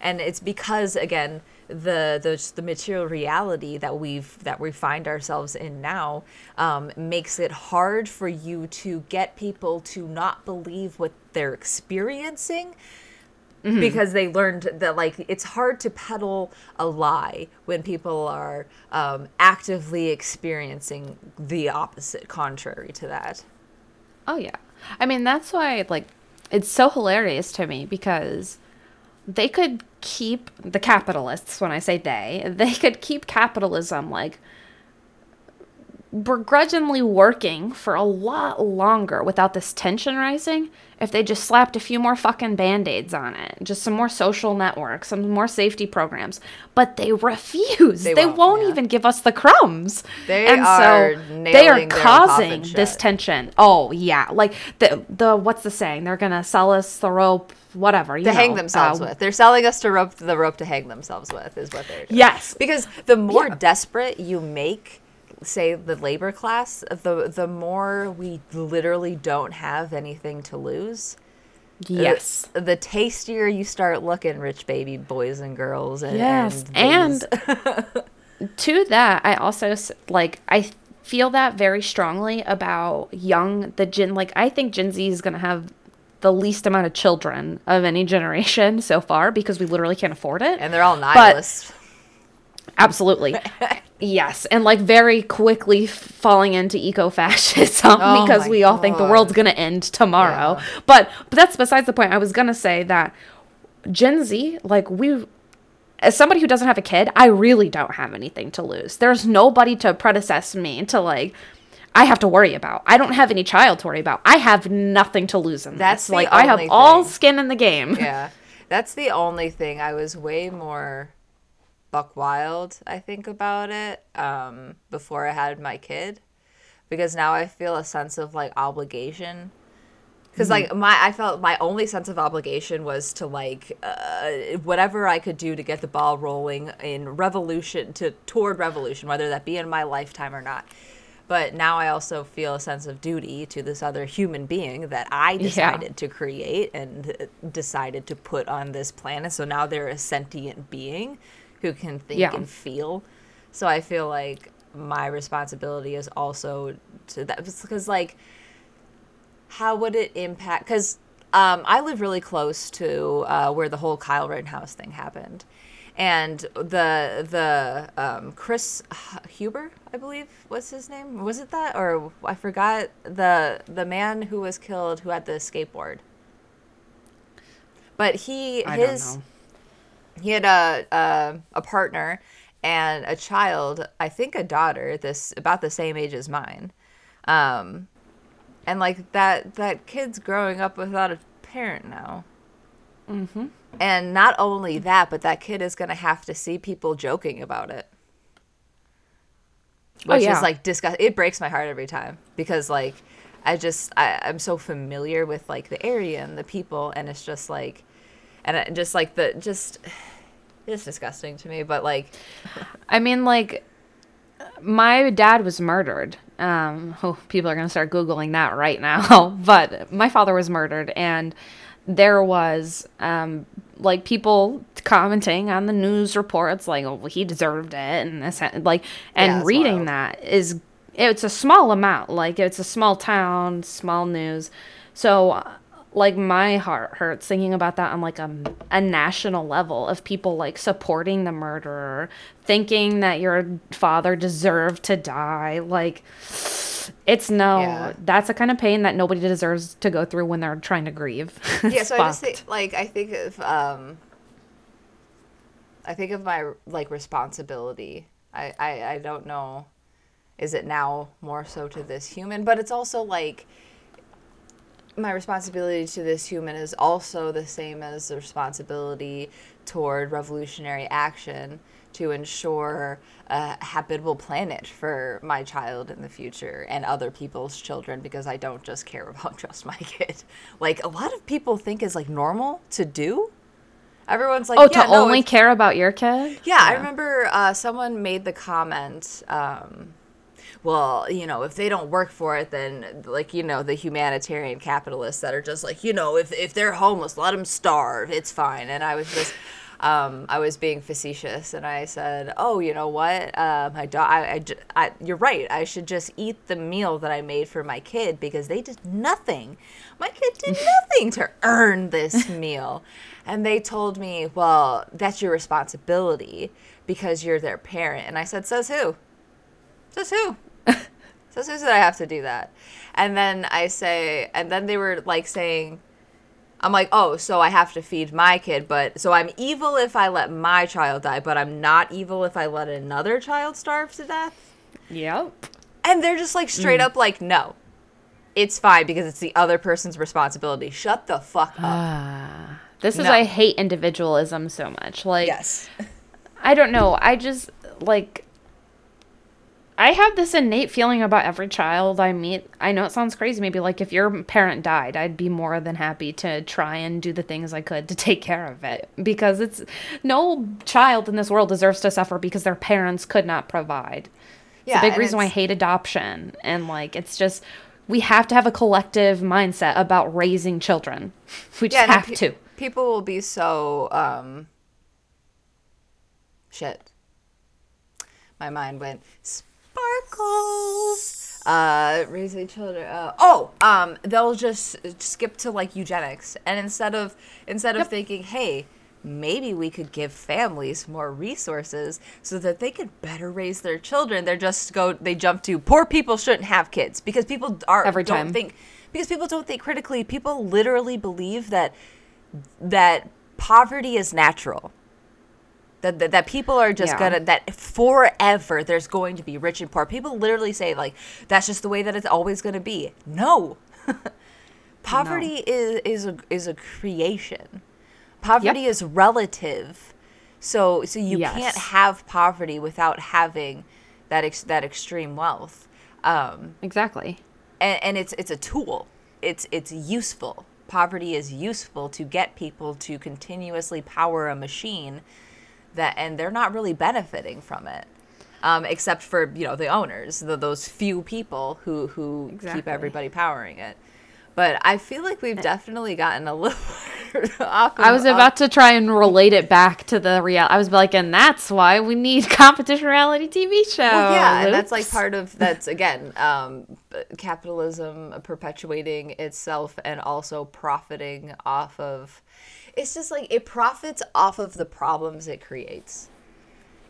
And it's because again the the the material reality that we've that we find ourselves in now um, makes it hard for you to get people to not believe what they're experiencing because they learned that like it's hard to peddle a lie when people are um, actively experiencing the opposite contrary to that Oh yeah. I mean, that's why like it's so hilarious to me because they could keep the capitalists when I say they, they could keep capitalism like begrudgingly working for a lot longer without this tension rising if they just slapped a few more fucking band-aids on it. Just some more social networks some more safety programs. But they refuse. They, won't, won't, yeah. even give us the crumbs. They and are so they are causing this tension. Oh yeah. Like the the what's the saying? They're gonna sell us the rope whatever you to hang themselves uh, with. They're selling us to rope the rope to hang themselves with is what they're doing. Yes. Because the more Yeah. desperate you make say the labor class the the more we literally don't have anything to lose uh, yes the, the tastier you start looking rich baby boys and girls and Yes, and, and to that, I also like I feel that very strongly about young the Gen. Like I think Gen Z is gonna have the least amount of children of any generation so far because we literally can't afford it. and they're all nihilists Absolutely. yes. And like very quickly falling into eco fascism Oh because we all think the world's going to end tomorrow. Yeah. But, but that's besides the point. I was going to say that Gen Z, like we, as somebody who doesn't have a kid, I really don't have anything to lose. There's nobody to predecess me to like. I have to worry about. I don't have any child to worry about. I have nothing to lose in That's this. the Like I have only all skin in the game. yeah that's the only thing i was way more buck wild i think about it um, before i had my kid. Because now i feel a sense of like obligation. Because like my i felt my only sense of obligation was to like uh, whatever i could do to get the ball rolling in revolution to toward revolution whether that be in my lifetime or not. But now i also feel a sense of duty to this other human being that i decided to create and uh, decided to put on this planet. So now they're a sentient being who can think Yeah. and feel. So i feel like my responsibility is also to that because like how would it impact because um, i live really close to uh, where the whole kyle rittenhouse thing happened. And the the um, chris huber i believe what's his name? Was it that? Or i forgot the the man who was killed who had the skateboard. But he I his don't know. He had a, a a partner and a child i think a daughter this about the same age as mine um and like that that kid's growing up without a parent now mm-hmm. and not only that but that kid is going to have to see people joking about it which Oh, yeah. is like disgust it breaks my heart every time because like i just I, i'm so familiar with like the area and the people and it's just like and just like the just it's disgusting to me but like I mean, like, my dad was murdered. Um, oh, people are gonna start googling that right now. but my father was murdered, and there was um, like people commenting on the news reports, like, "Oh, well, he deserved it," and this, like, and Yeah, reading wild. that is it's a small amount. Like, it's a small town, small news, so. Like my heart hurts thinking about that on like a, a national level of people like supporting the murderer, thinking that your father deserved to die. Like it's no, Yeah. that's a kind of pain that nobody deserves to go through when they're trying to grieve. yeah so i just think like i think of um i think of my like responsibility I, I i don't know is it now more so to this human but it's also like my responsibility to this human is also the same as the responsibility toward revolutionary action to ensure a habitable planet for my child in the future and other people's children because I don't just care about just my kid. Like a lot of people think is like normal to do. Everyone's like, oh, yeah, to no, only care about your kid? yeah, I remember uh, someone made the comment. Um, well, you know, if they don't work for it, then like you know the humanitarian capitalists that are just like you know if if they're homeless, let them starve. It's fine. And I was just, um, I was being facetious and I said, "Oh, you know what? Uh, my dog. I, I, I- you're right. I should just eat the meal that I made for my kid because they did nothing. My kid did nothing to earn this meal." And they told me, "Well, that's your responsibility because you're their parent." And I said, "Says who? Says who?" Who said I have to do that? And then I say, and then they were like saying, I'm like, oh, so I have to feed my kid, but so I'm evil if I let my child die, but I'm not evil if I let another child starve to death. Yep. And they're just like straight Mm. up like, no, it's fine because it's the other person's responsibility. Shut the fuck up. Ah. This is why I hate individualism so much. Like yes. I don't know. I just like I have this innate feeling about every child I meet. I know it sounds crazy. Maybe like if your parent died, I'd be more than happy to try and do the things I could to take care of it because it's no child in this world deserves to suffer because their parents could not provide. It's Yeah, a big reason why I hate adoption and like it's just we have to have a collective mindset about raising children. We just and have pe- to. People will be so um shit. My mind went sparkles. Uh, raising children. Uh, oh, um, they'll just skip to like eugenics, and instead of instead of Yep. thinking, hey, maybe we could give families more resources so that they could better raise their children, they're just go they jump to poor people shouldn't have kids because people are Every don't time. think because people don't think critically. People literally believe that that poverty is natural. That, that, that people are just Yeah. gonna that forever there's going to be rich and poor. People literally say like that's just the way that it's always gonna be. No. poverty is is a is a creation. Poverty Yep. is relative. So so you Yes. can't have poverty without having that ex, that extreme wealth. Um, Exactly. and, and it's it's a tool. It's it's useful. Poverty is useful to get people to continuously power a machine that, and they're not really benefiting from it, um, except for you know the owners, the, those few people who who keep everybody powering it. But I feel like we've definitely gotten a little off. I was off- about to try and relate it back to the real. I was like, and that's why we need competition reality TV shows. Well, yeah, and that's like part of that's again um, capitalism perpetuating itself and also profiting off of. It's just like it profits off of the problems it creates.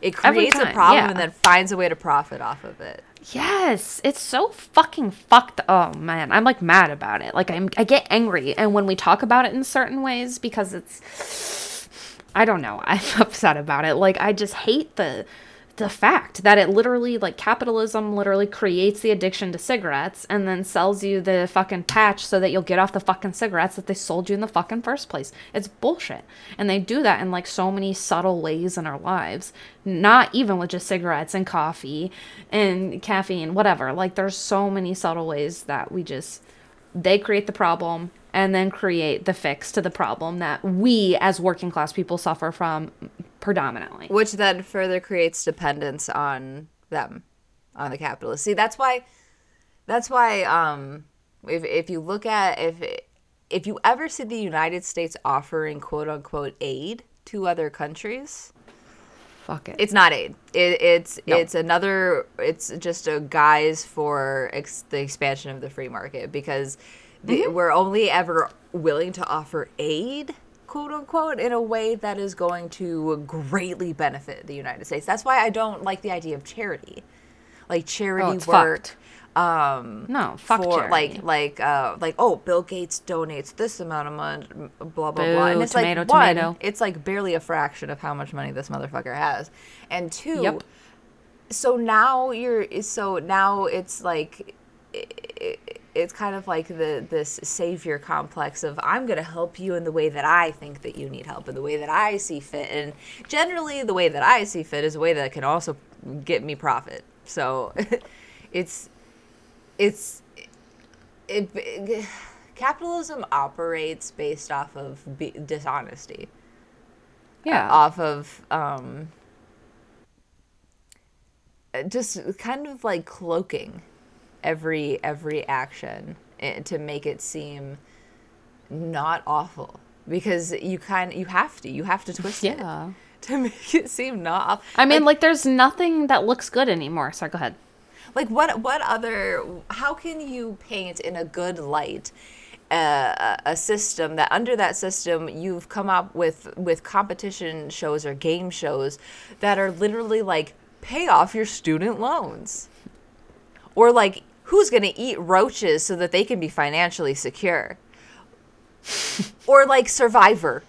It creates a problem yeah. and then finds a way to profit off of it. Yes, it's so fucking fucked. Oh man, I'm like mad about it. Like I'm, I get angry, and when we talk about it in certain ways, because it's, I don't know, I'm upset about it. Like I just hate the, the fact that it literally, like capitalism, literally creates the addiction to cigarettes, and then sells you the fucking patch so that you'll get off the fucking cigarettes that they sold you in the fucking first place. It's bullshit, and they do that in like so many subtle ways in our lives. Not even with just cigarettes and coffee and caffeine, whatever. Like there's so many subtle ways that we just they create the problem and then create the fix to the problem that we as working class people suffer from predominantly. which then further creates dependence on them on the capitalists see that's why that's why um if, if you look at if if you ever see the united states offering quote unquote aid to other countries Fuck it. it's not aid it, it's No. it's another it's just a guise for ex- the expansion of the free market because Mm-hmm. we're only ever willing to offer aid quote unquote in a way that is going to greatly benefit the united states that's why i don't like the idea of charity like charity Oh, work fucked. um no, fuck for charity. like like uh like oh bill gates donates this amount of money blah blah blah and it's tomato, like one tomato. it's like barely a fraction of how much money this motherfucker has and two Yep. so now you're so now it's like it's kind of like the this savior complex of I'm going to help you in the way that I think that you need help in the way that I see fit. And generally the way that I see fit is a way that can also get me profit. So it's it's it, capitalism operates based off of be, dishonesty. Yeah. off of um just kind of like cloaking every every action eh, to make it seem not awful because you kind you have to you have to twist it to make it seem not awful. I mean, like, there's nothing that looks good anymore. Sorry, go ahead. like what what other how can you paint in a good light uh, a system that under that system you've come up with with competition shows or game shows that are literally like pay off your student loans or like who's going to eat roaches so that they can be financially secure? Or like survivor.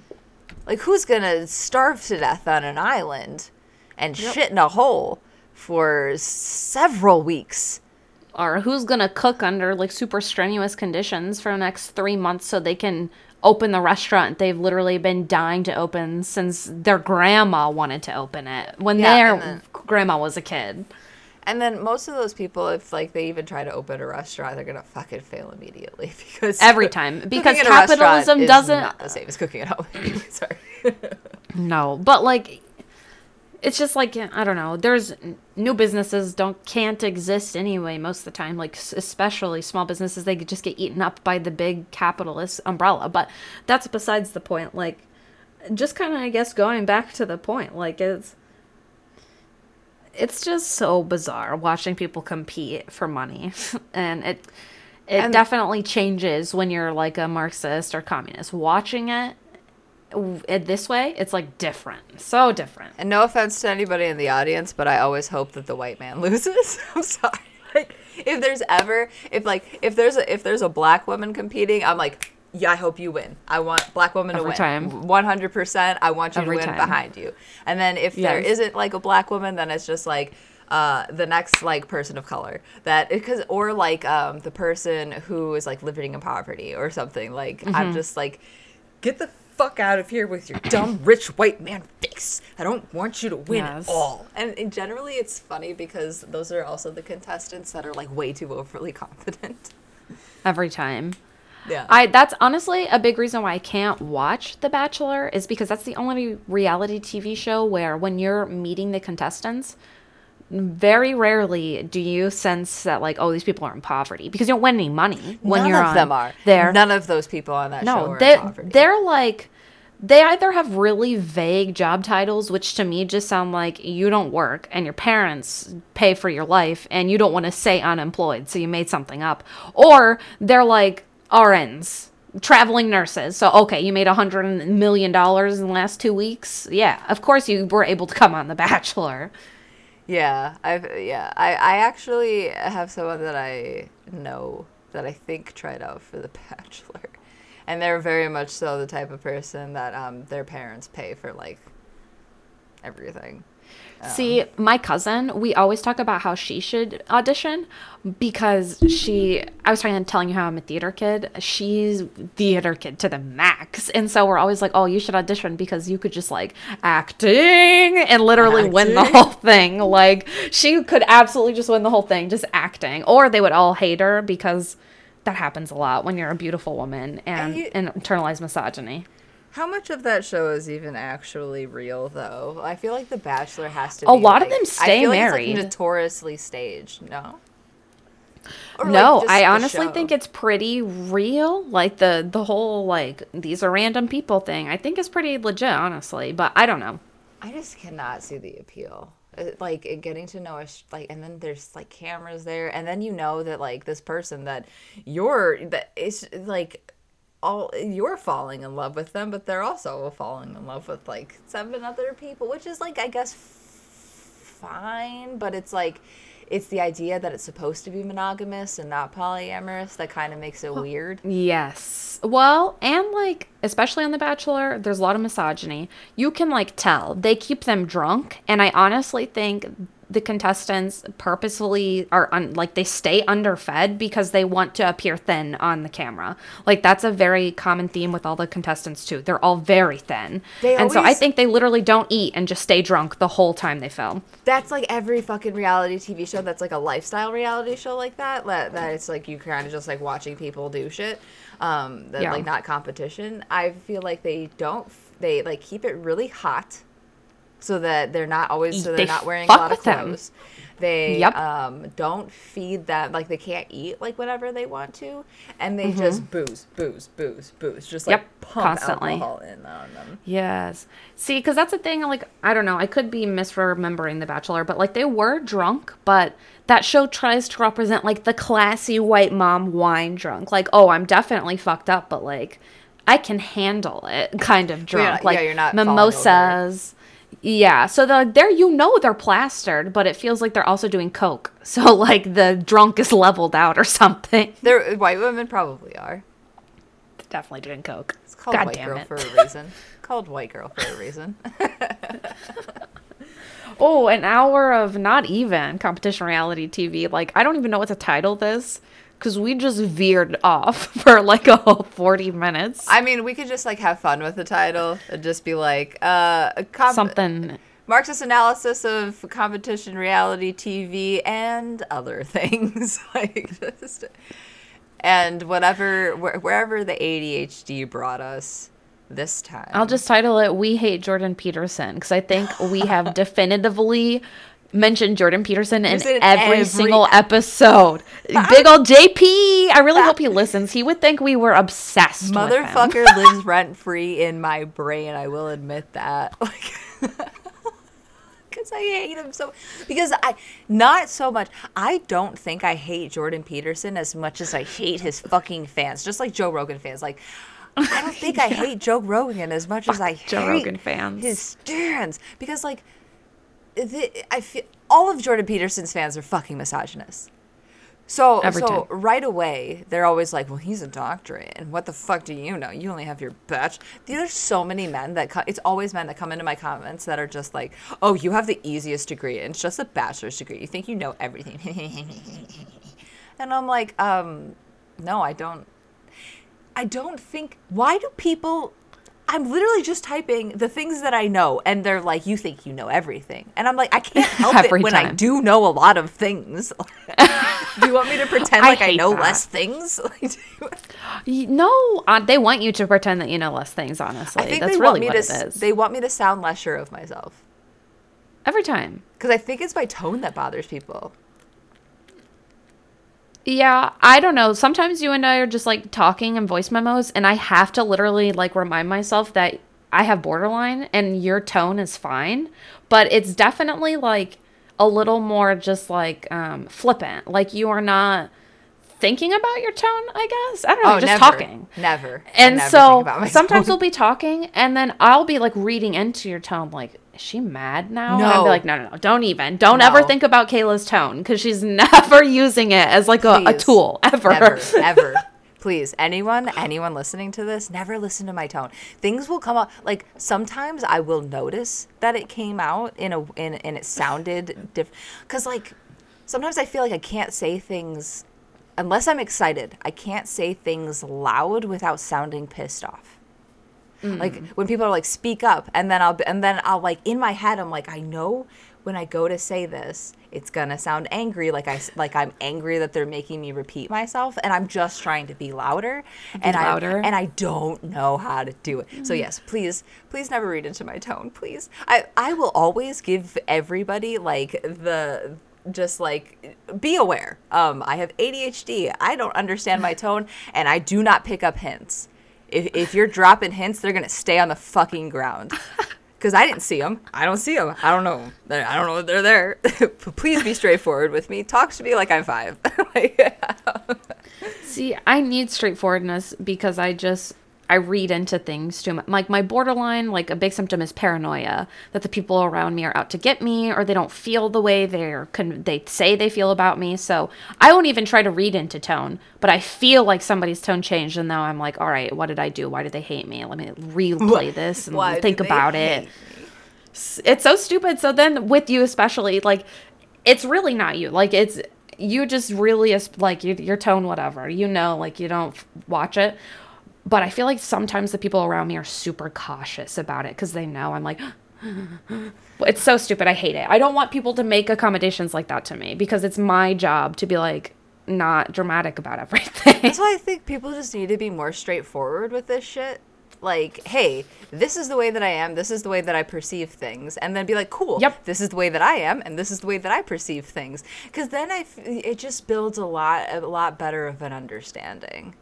Like who's going to starve to death on an island and shit in a hole for several weeks? Or who's gonna cook under like super strenuous conditions for the next three months so they can open the restaurant they've literally been dying to open since their grandma wanted to open it when Yeah, their then- grandma was a kid. And then most of those people, if like they even try to open a restaurant, they're gonna fucking fail immediately because Every time. Because in a restaurant capitalism is doesn't- not the same as cooking at home. Sorry. No, but like it's just like I don't know. There's new businesses don't can't exist anyway most of the time. Like especially small businesses, they just get eaten up by the big capitalist umbrella. But that's besides the point. Like just kind of I guess going back to the point. Like it's it's just so bizarre watching people compete for money, and it it And- definitely changes when you're like a Marxist or communist. Watching it it this way, it's like different, so different. And no offense to anybody in the audience, but I always hope that the white man loses. I'm sorry. Like, if there's ever, if like, if there's a, if there's a black woman competing, I'm like, yeah, I hope you win. I want black woman to win. time. 100%. I want you Every to win time. behind you. And then if there Yes. isn't like a black woman, then it's just like, uh, the next like person of color that because or like um the person who is like living in poverty or something like Mm-hmm. i'm just like get the fuck out of here with your dumb rich white man face i don't want you to win Yes. at all and, and generally it's funny because those are also the contestants that are like way too overly confident Every time. Yeah I that's honestly a big reason why I can't watch The Bachelor is because that's the only reality TV show where when you're meeting the contestants, very rarely do you sense that like oh these people are in poverty because you don't win any money when none you're of on them are there. none of those people on that show no, are they in poverty. they're like they either have really vague job titles which to me just sound like you don't work and your parents pay for your life and you don't want to say unemployed so you made something up or they're like RNs traveling nurses. So okay you made a hundred million dollars in the last two weeks. Yeah of course you were able to come on the bachelor. Yeah, I've yeah, I I actually have someone that I know that I think tried out for The Bachelor, and they're very much so the type of person that um their parents pay for like everything. See, my cousin, we always talk about how she should audition because she, I was trying to telling you how I'm a theater kid. She's theater kid to the max. And so we're always like, oh, you should audition because you could just like acting and literally win the whole thing. Like, she could absolutely just win the whole thing just acting. Or they would all hate her because that happens a lot when you're a beautiful woman and, you- and internalized misogyny. How much of that show is even actually real, though? I feel like The Bachelor has to. A be, lot of them stay I feel married. Like it's, like, notoriously staged. No. Or, no, just I honestly think it's pretty real. Like the the whole like these are random people thing. I think is pretty legit, honestly. But I don't know. I just cannot see the appeal. Uh, Like getting to know us, like, and then there's like cameras there, and then you know that like this person that you're that it's like all you're falling in love with them, but they're also falling in love with like seven other people, which is like I guess fine, but it's like it's the idea that it's supposed to be monogamous and not polyamorous that kind of makes it weird. Yes. Well, and like especially on The Bachelor, there's a lot of misogyny. You can like tell they keep them drunk, and I honestly think the contestants purposefully are un- like they stay underfed because they want to appear thin on the camera. Like that's a very common theme with all the contestants too. They're all very thin, They and so I think they literally don't eat and just stay drunk the whole time they film. That's like every fucking reality TV show that's like a lifestyle reality show like that. That, that it's like you kind of just like watching people do shit. Um, that Yeah. like not competition. I feel like they don't. They like keep it really hot, so that they're not always so They they're not wearing a lot of with them. clothes. They Yep. um, don't feed them like they can't eat like whenever they want to, and they just booze, booze, booze, booze, just like Mm-hmm. Yep, pump constantly. alcohol in on them. Yes. See, because that's the thing. Like, I don't know. I could be misremembering The Bachelor, but like they were drunk, but that show tries to represent like the classy white mom wine drunk. Like, oh, I'm definitely fucked up, but like I can handle it kind of drunk. not- like yeah, you're not falling over. mimosas. Yeah. So the there you know they're plastered, but it feels like they're also doing coke. So like the drunk is leveled out or something. They're white women probably are. Definitely doing coke. It's called God white girl it. for a reason. called white girl for a reason. Oh, an hour of not even competition reality TV. Like, I don't even know what to title this because we just veered off for like a whole 40 minutes. I mean, we could just like have fun with the title and just be like, uh, comp- Something. Marxist analysis of competition reality TV and other things like just and whatever wh- wherever the ADHD brought us this time. I'll just title it We Hate Jordan Peterson because I think we have definitively mentioned Jordan Peterson in every, every- single episode. Big old JP. I really hope he listens. He would think we were obsessed. with him. motherfucker lives rent free in my brain. I will admit that. Like because I hate him so because I not so much I don't think I hate Jordan Peterson as much as I hate his fucking fans just like Joe Rogan fans like I don't think I hate Joe Rogan as much as I hate Joe hate Rogan fans. his stands because like the, I feel all of Jordan Peterson's fans are fucking misogynists. So Every so time. right away they're always like, well, he's a doctorate, and what the fuck do you know? You only have your bachelor. There's so many men that co- it's always men that come into my comments that are just like, oh, you have the easiest degree, and it's just a bachelor's degree. You think you know everything, and I'm like, um, no, I don't. I don't think. Why do people? I'm literally just typing the things that I know, and they're like, "You think you know everything," and I'm like, I can't help it when I do know a lot of things. do you want me to pretend I like I, know that. less things? Like, do you- Y- No, uh, they want you to pretend that you know less things, honestly. I think That's they really want me what to. They want me to sound less sure of myself Every time. because I think it's my tone that bothers people. Yeah, I don't know. Sometimes you and I are just like talking in voice memos, and I have to literally like remind myself that I have borderline and your tone is fine, but it's definitely like a little more just like um, flippant. Like you are not thinking about your tone, I guess. I don't know, Oh, just never, talking. Never. And never so think about my sometimes we'll be talking, and then I'll be like reading into your tone, like, is she mad now? And I'll No. be like, no, no, no, don't even. Don't ever think about Kayla's tone because she's never using it as like a, a tool ever. Never, ever. Please, anyone, anyone listening to this, never listen to my tone. Things will come out. Like sometimes I will notice that it came out in a in and it sounded different. Cause like sometimes I feel like I can't say things unless I'm excited. I can't say things loud without sounding pissed off. Like when people are like speak up and then I'll be- and then I'll like in my head I'm like I know when I go to say this it's to sound angry like I like I'm angry that they're making me repeat myself and I'm just trying to be louder and louder. I and I don't know how to do it. So yes, please please never read into my tone, please. I I will always give everybody like the just like be aware. Um I have ADHD. I don't understand my tone and I do not pick up hints. If, if you're dropping hints, they're gonna stay on the fucking ground. Because I didn't see them. I don't see them. I don't know. They're- I don't know they're there. Please be straightforward with me. Talk to me like I'm five. Like, See, I need straightforwardness because I just I read into things too much. Like my borderline, like a big symptom is paranoia that the people around me are out to get me or they don't feel the way they're con- they say they feel about me. So I won't even try to read into tone, but I feel like somebody's tone changed, and now I'm like, all right, what did I do? Why did they hate me? Let me replay this and think about it. It's so stupid. So then with you especially, like it's really not you. Like it's you just really like you, your tone, whatever. You know, like you don't f- watch it. But I feel like sometimes the people around me are super cautious about it because they know I'm like. it's so stupid. I hate it. I don't want people to make accommodations like that to me because it's my job to be like not dramatic about everything. That's why I think people just need to be more straightforward with this shit. like, hey, this is the way that I am, this is the way that I perceive things, and then be like, cool, Yep. this is the way that I am, and this is the way that I perceive things. Because then I, f- it just builds a lot, a lot better of an understanding.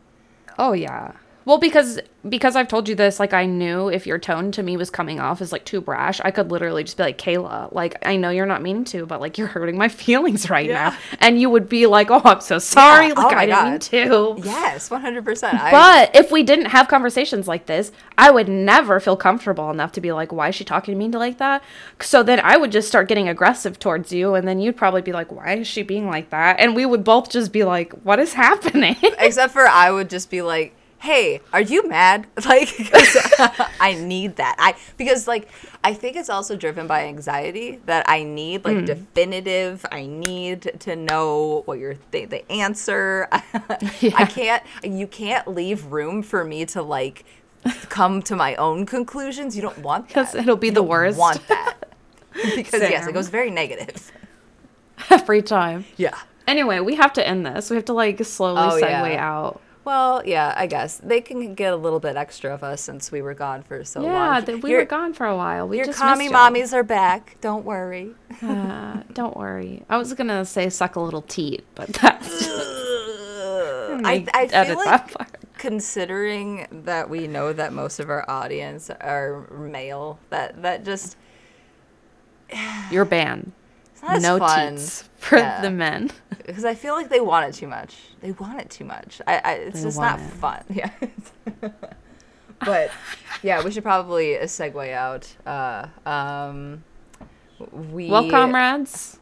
Oh yeah. Well, because because I've told you this, like I knew if your tone to me was coming off as like too brash, I could literally just be like, Kayla, like I know you're not meaning to, but like you're hurting my feelings right Yeah. now, and you would be like, oh, I'm so sorry, Yeah. like Oh I didn't mean to. Yes, one hundred percent. But if we didn't have conversations like this, I would never feel comfortable enough to be like, why is she talking to me like that? So then I would just start getting aggressive towards you, and then you'd probably be like, why is she being like that? And we would both just be like, what is happening? except for I would just be like, "Hey, are you mad?" Like, I need that. I because like I think it's also driven by anxiety that I need like Hmm. definitive. I need to know what you're th- the answer. Yeah. I can't. You can't leave room for me to like come to my own conclusions. You don't want that. it'll be You the don't worst. Want that. Because yes, it goes very negative. Every time. Yeah. Anyway, we have to end this. We have to like slowly Oh, segue yeah. out. Well, yeah, I guess they can get a little bit extra of us since we were gone for so long. yeah, we Your- were gone for a while. We Your just commie mommies are back. Don't worry. Uh, don't worry. I was gonna say suck a little teat, but that's I, I feel like that part. considering that we know that most of our audience are male, that that just You're banned. As No fun. teats for Yeah. the men. because I feel like they want it too much. They want it too much. I, I it's They just not it. fun. Yeah. but yeah, we should probably uh, segue out. Uh, um, we Well, comrades,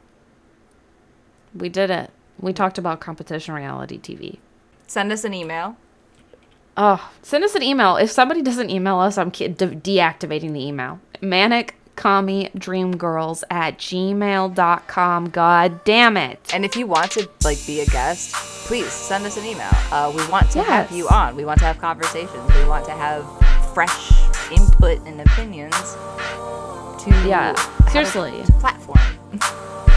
we did it. We talked about competition reality TV. send us an email. Oh, send us an email. If somebody doesn't email us, I'm de- deactivating the email. Manic commie dreamgirls at gmail.com. God damn it. And if you want to like be a guest, please send us an email. Uh, we want to have you on. We want to have conversations. We want to have fresh input and opinions to Yeah, seriously. platform.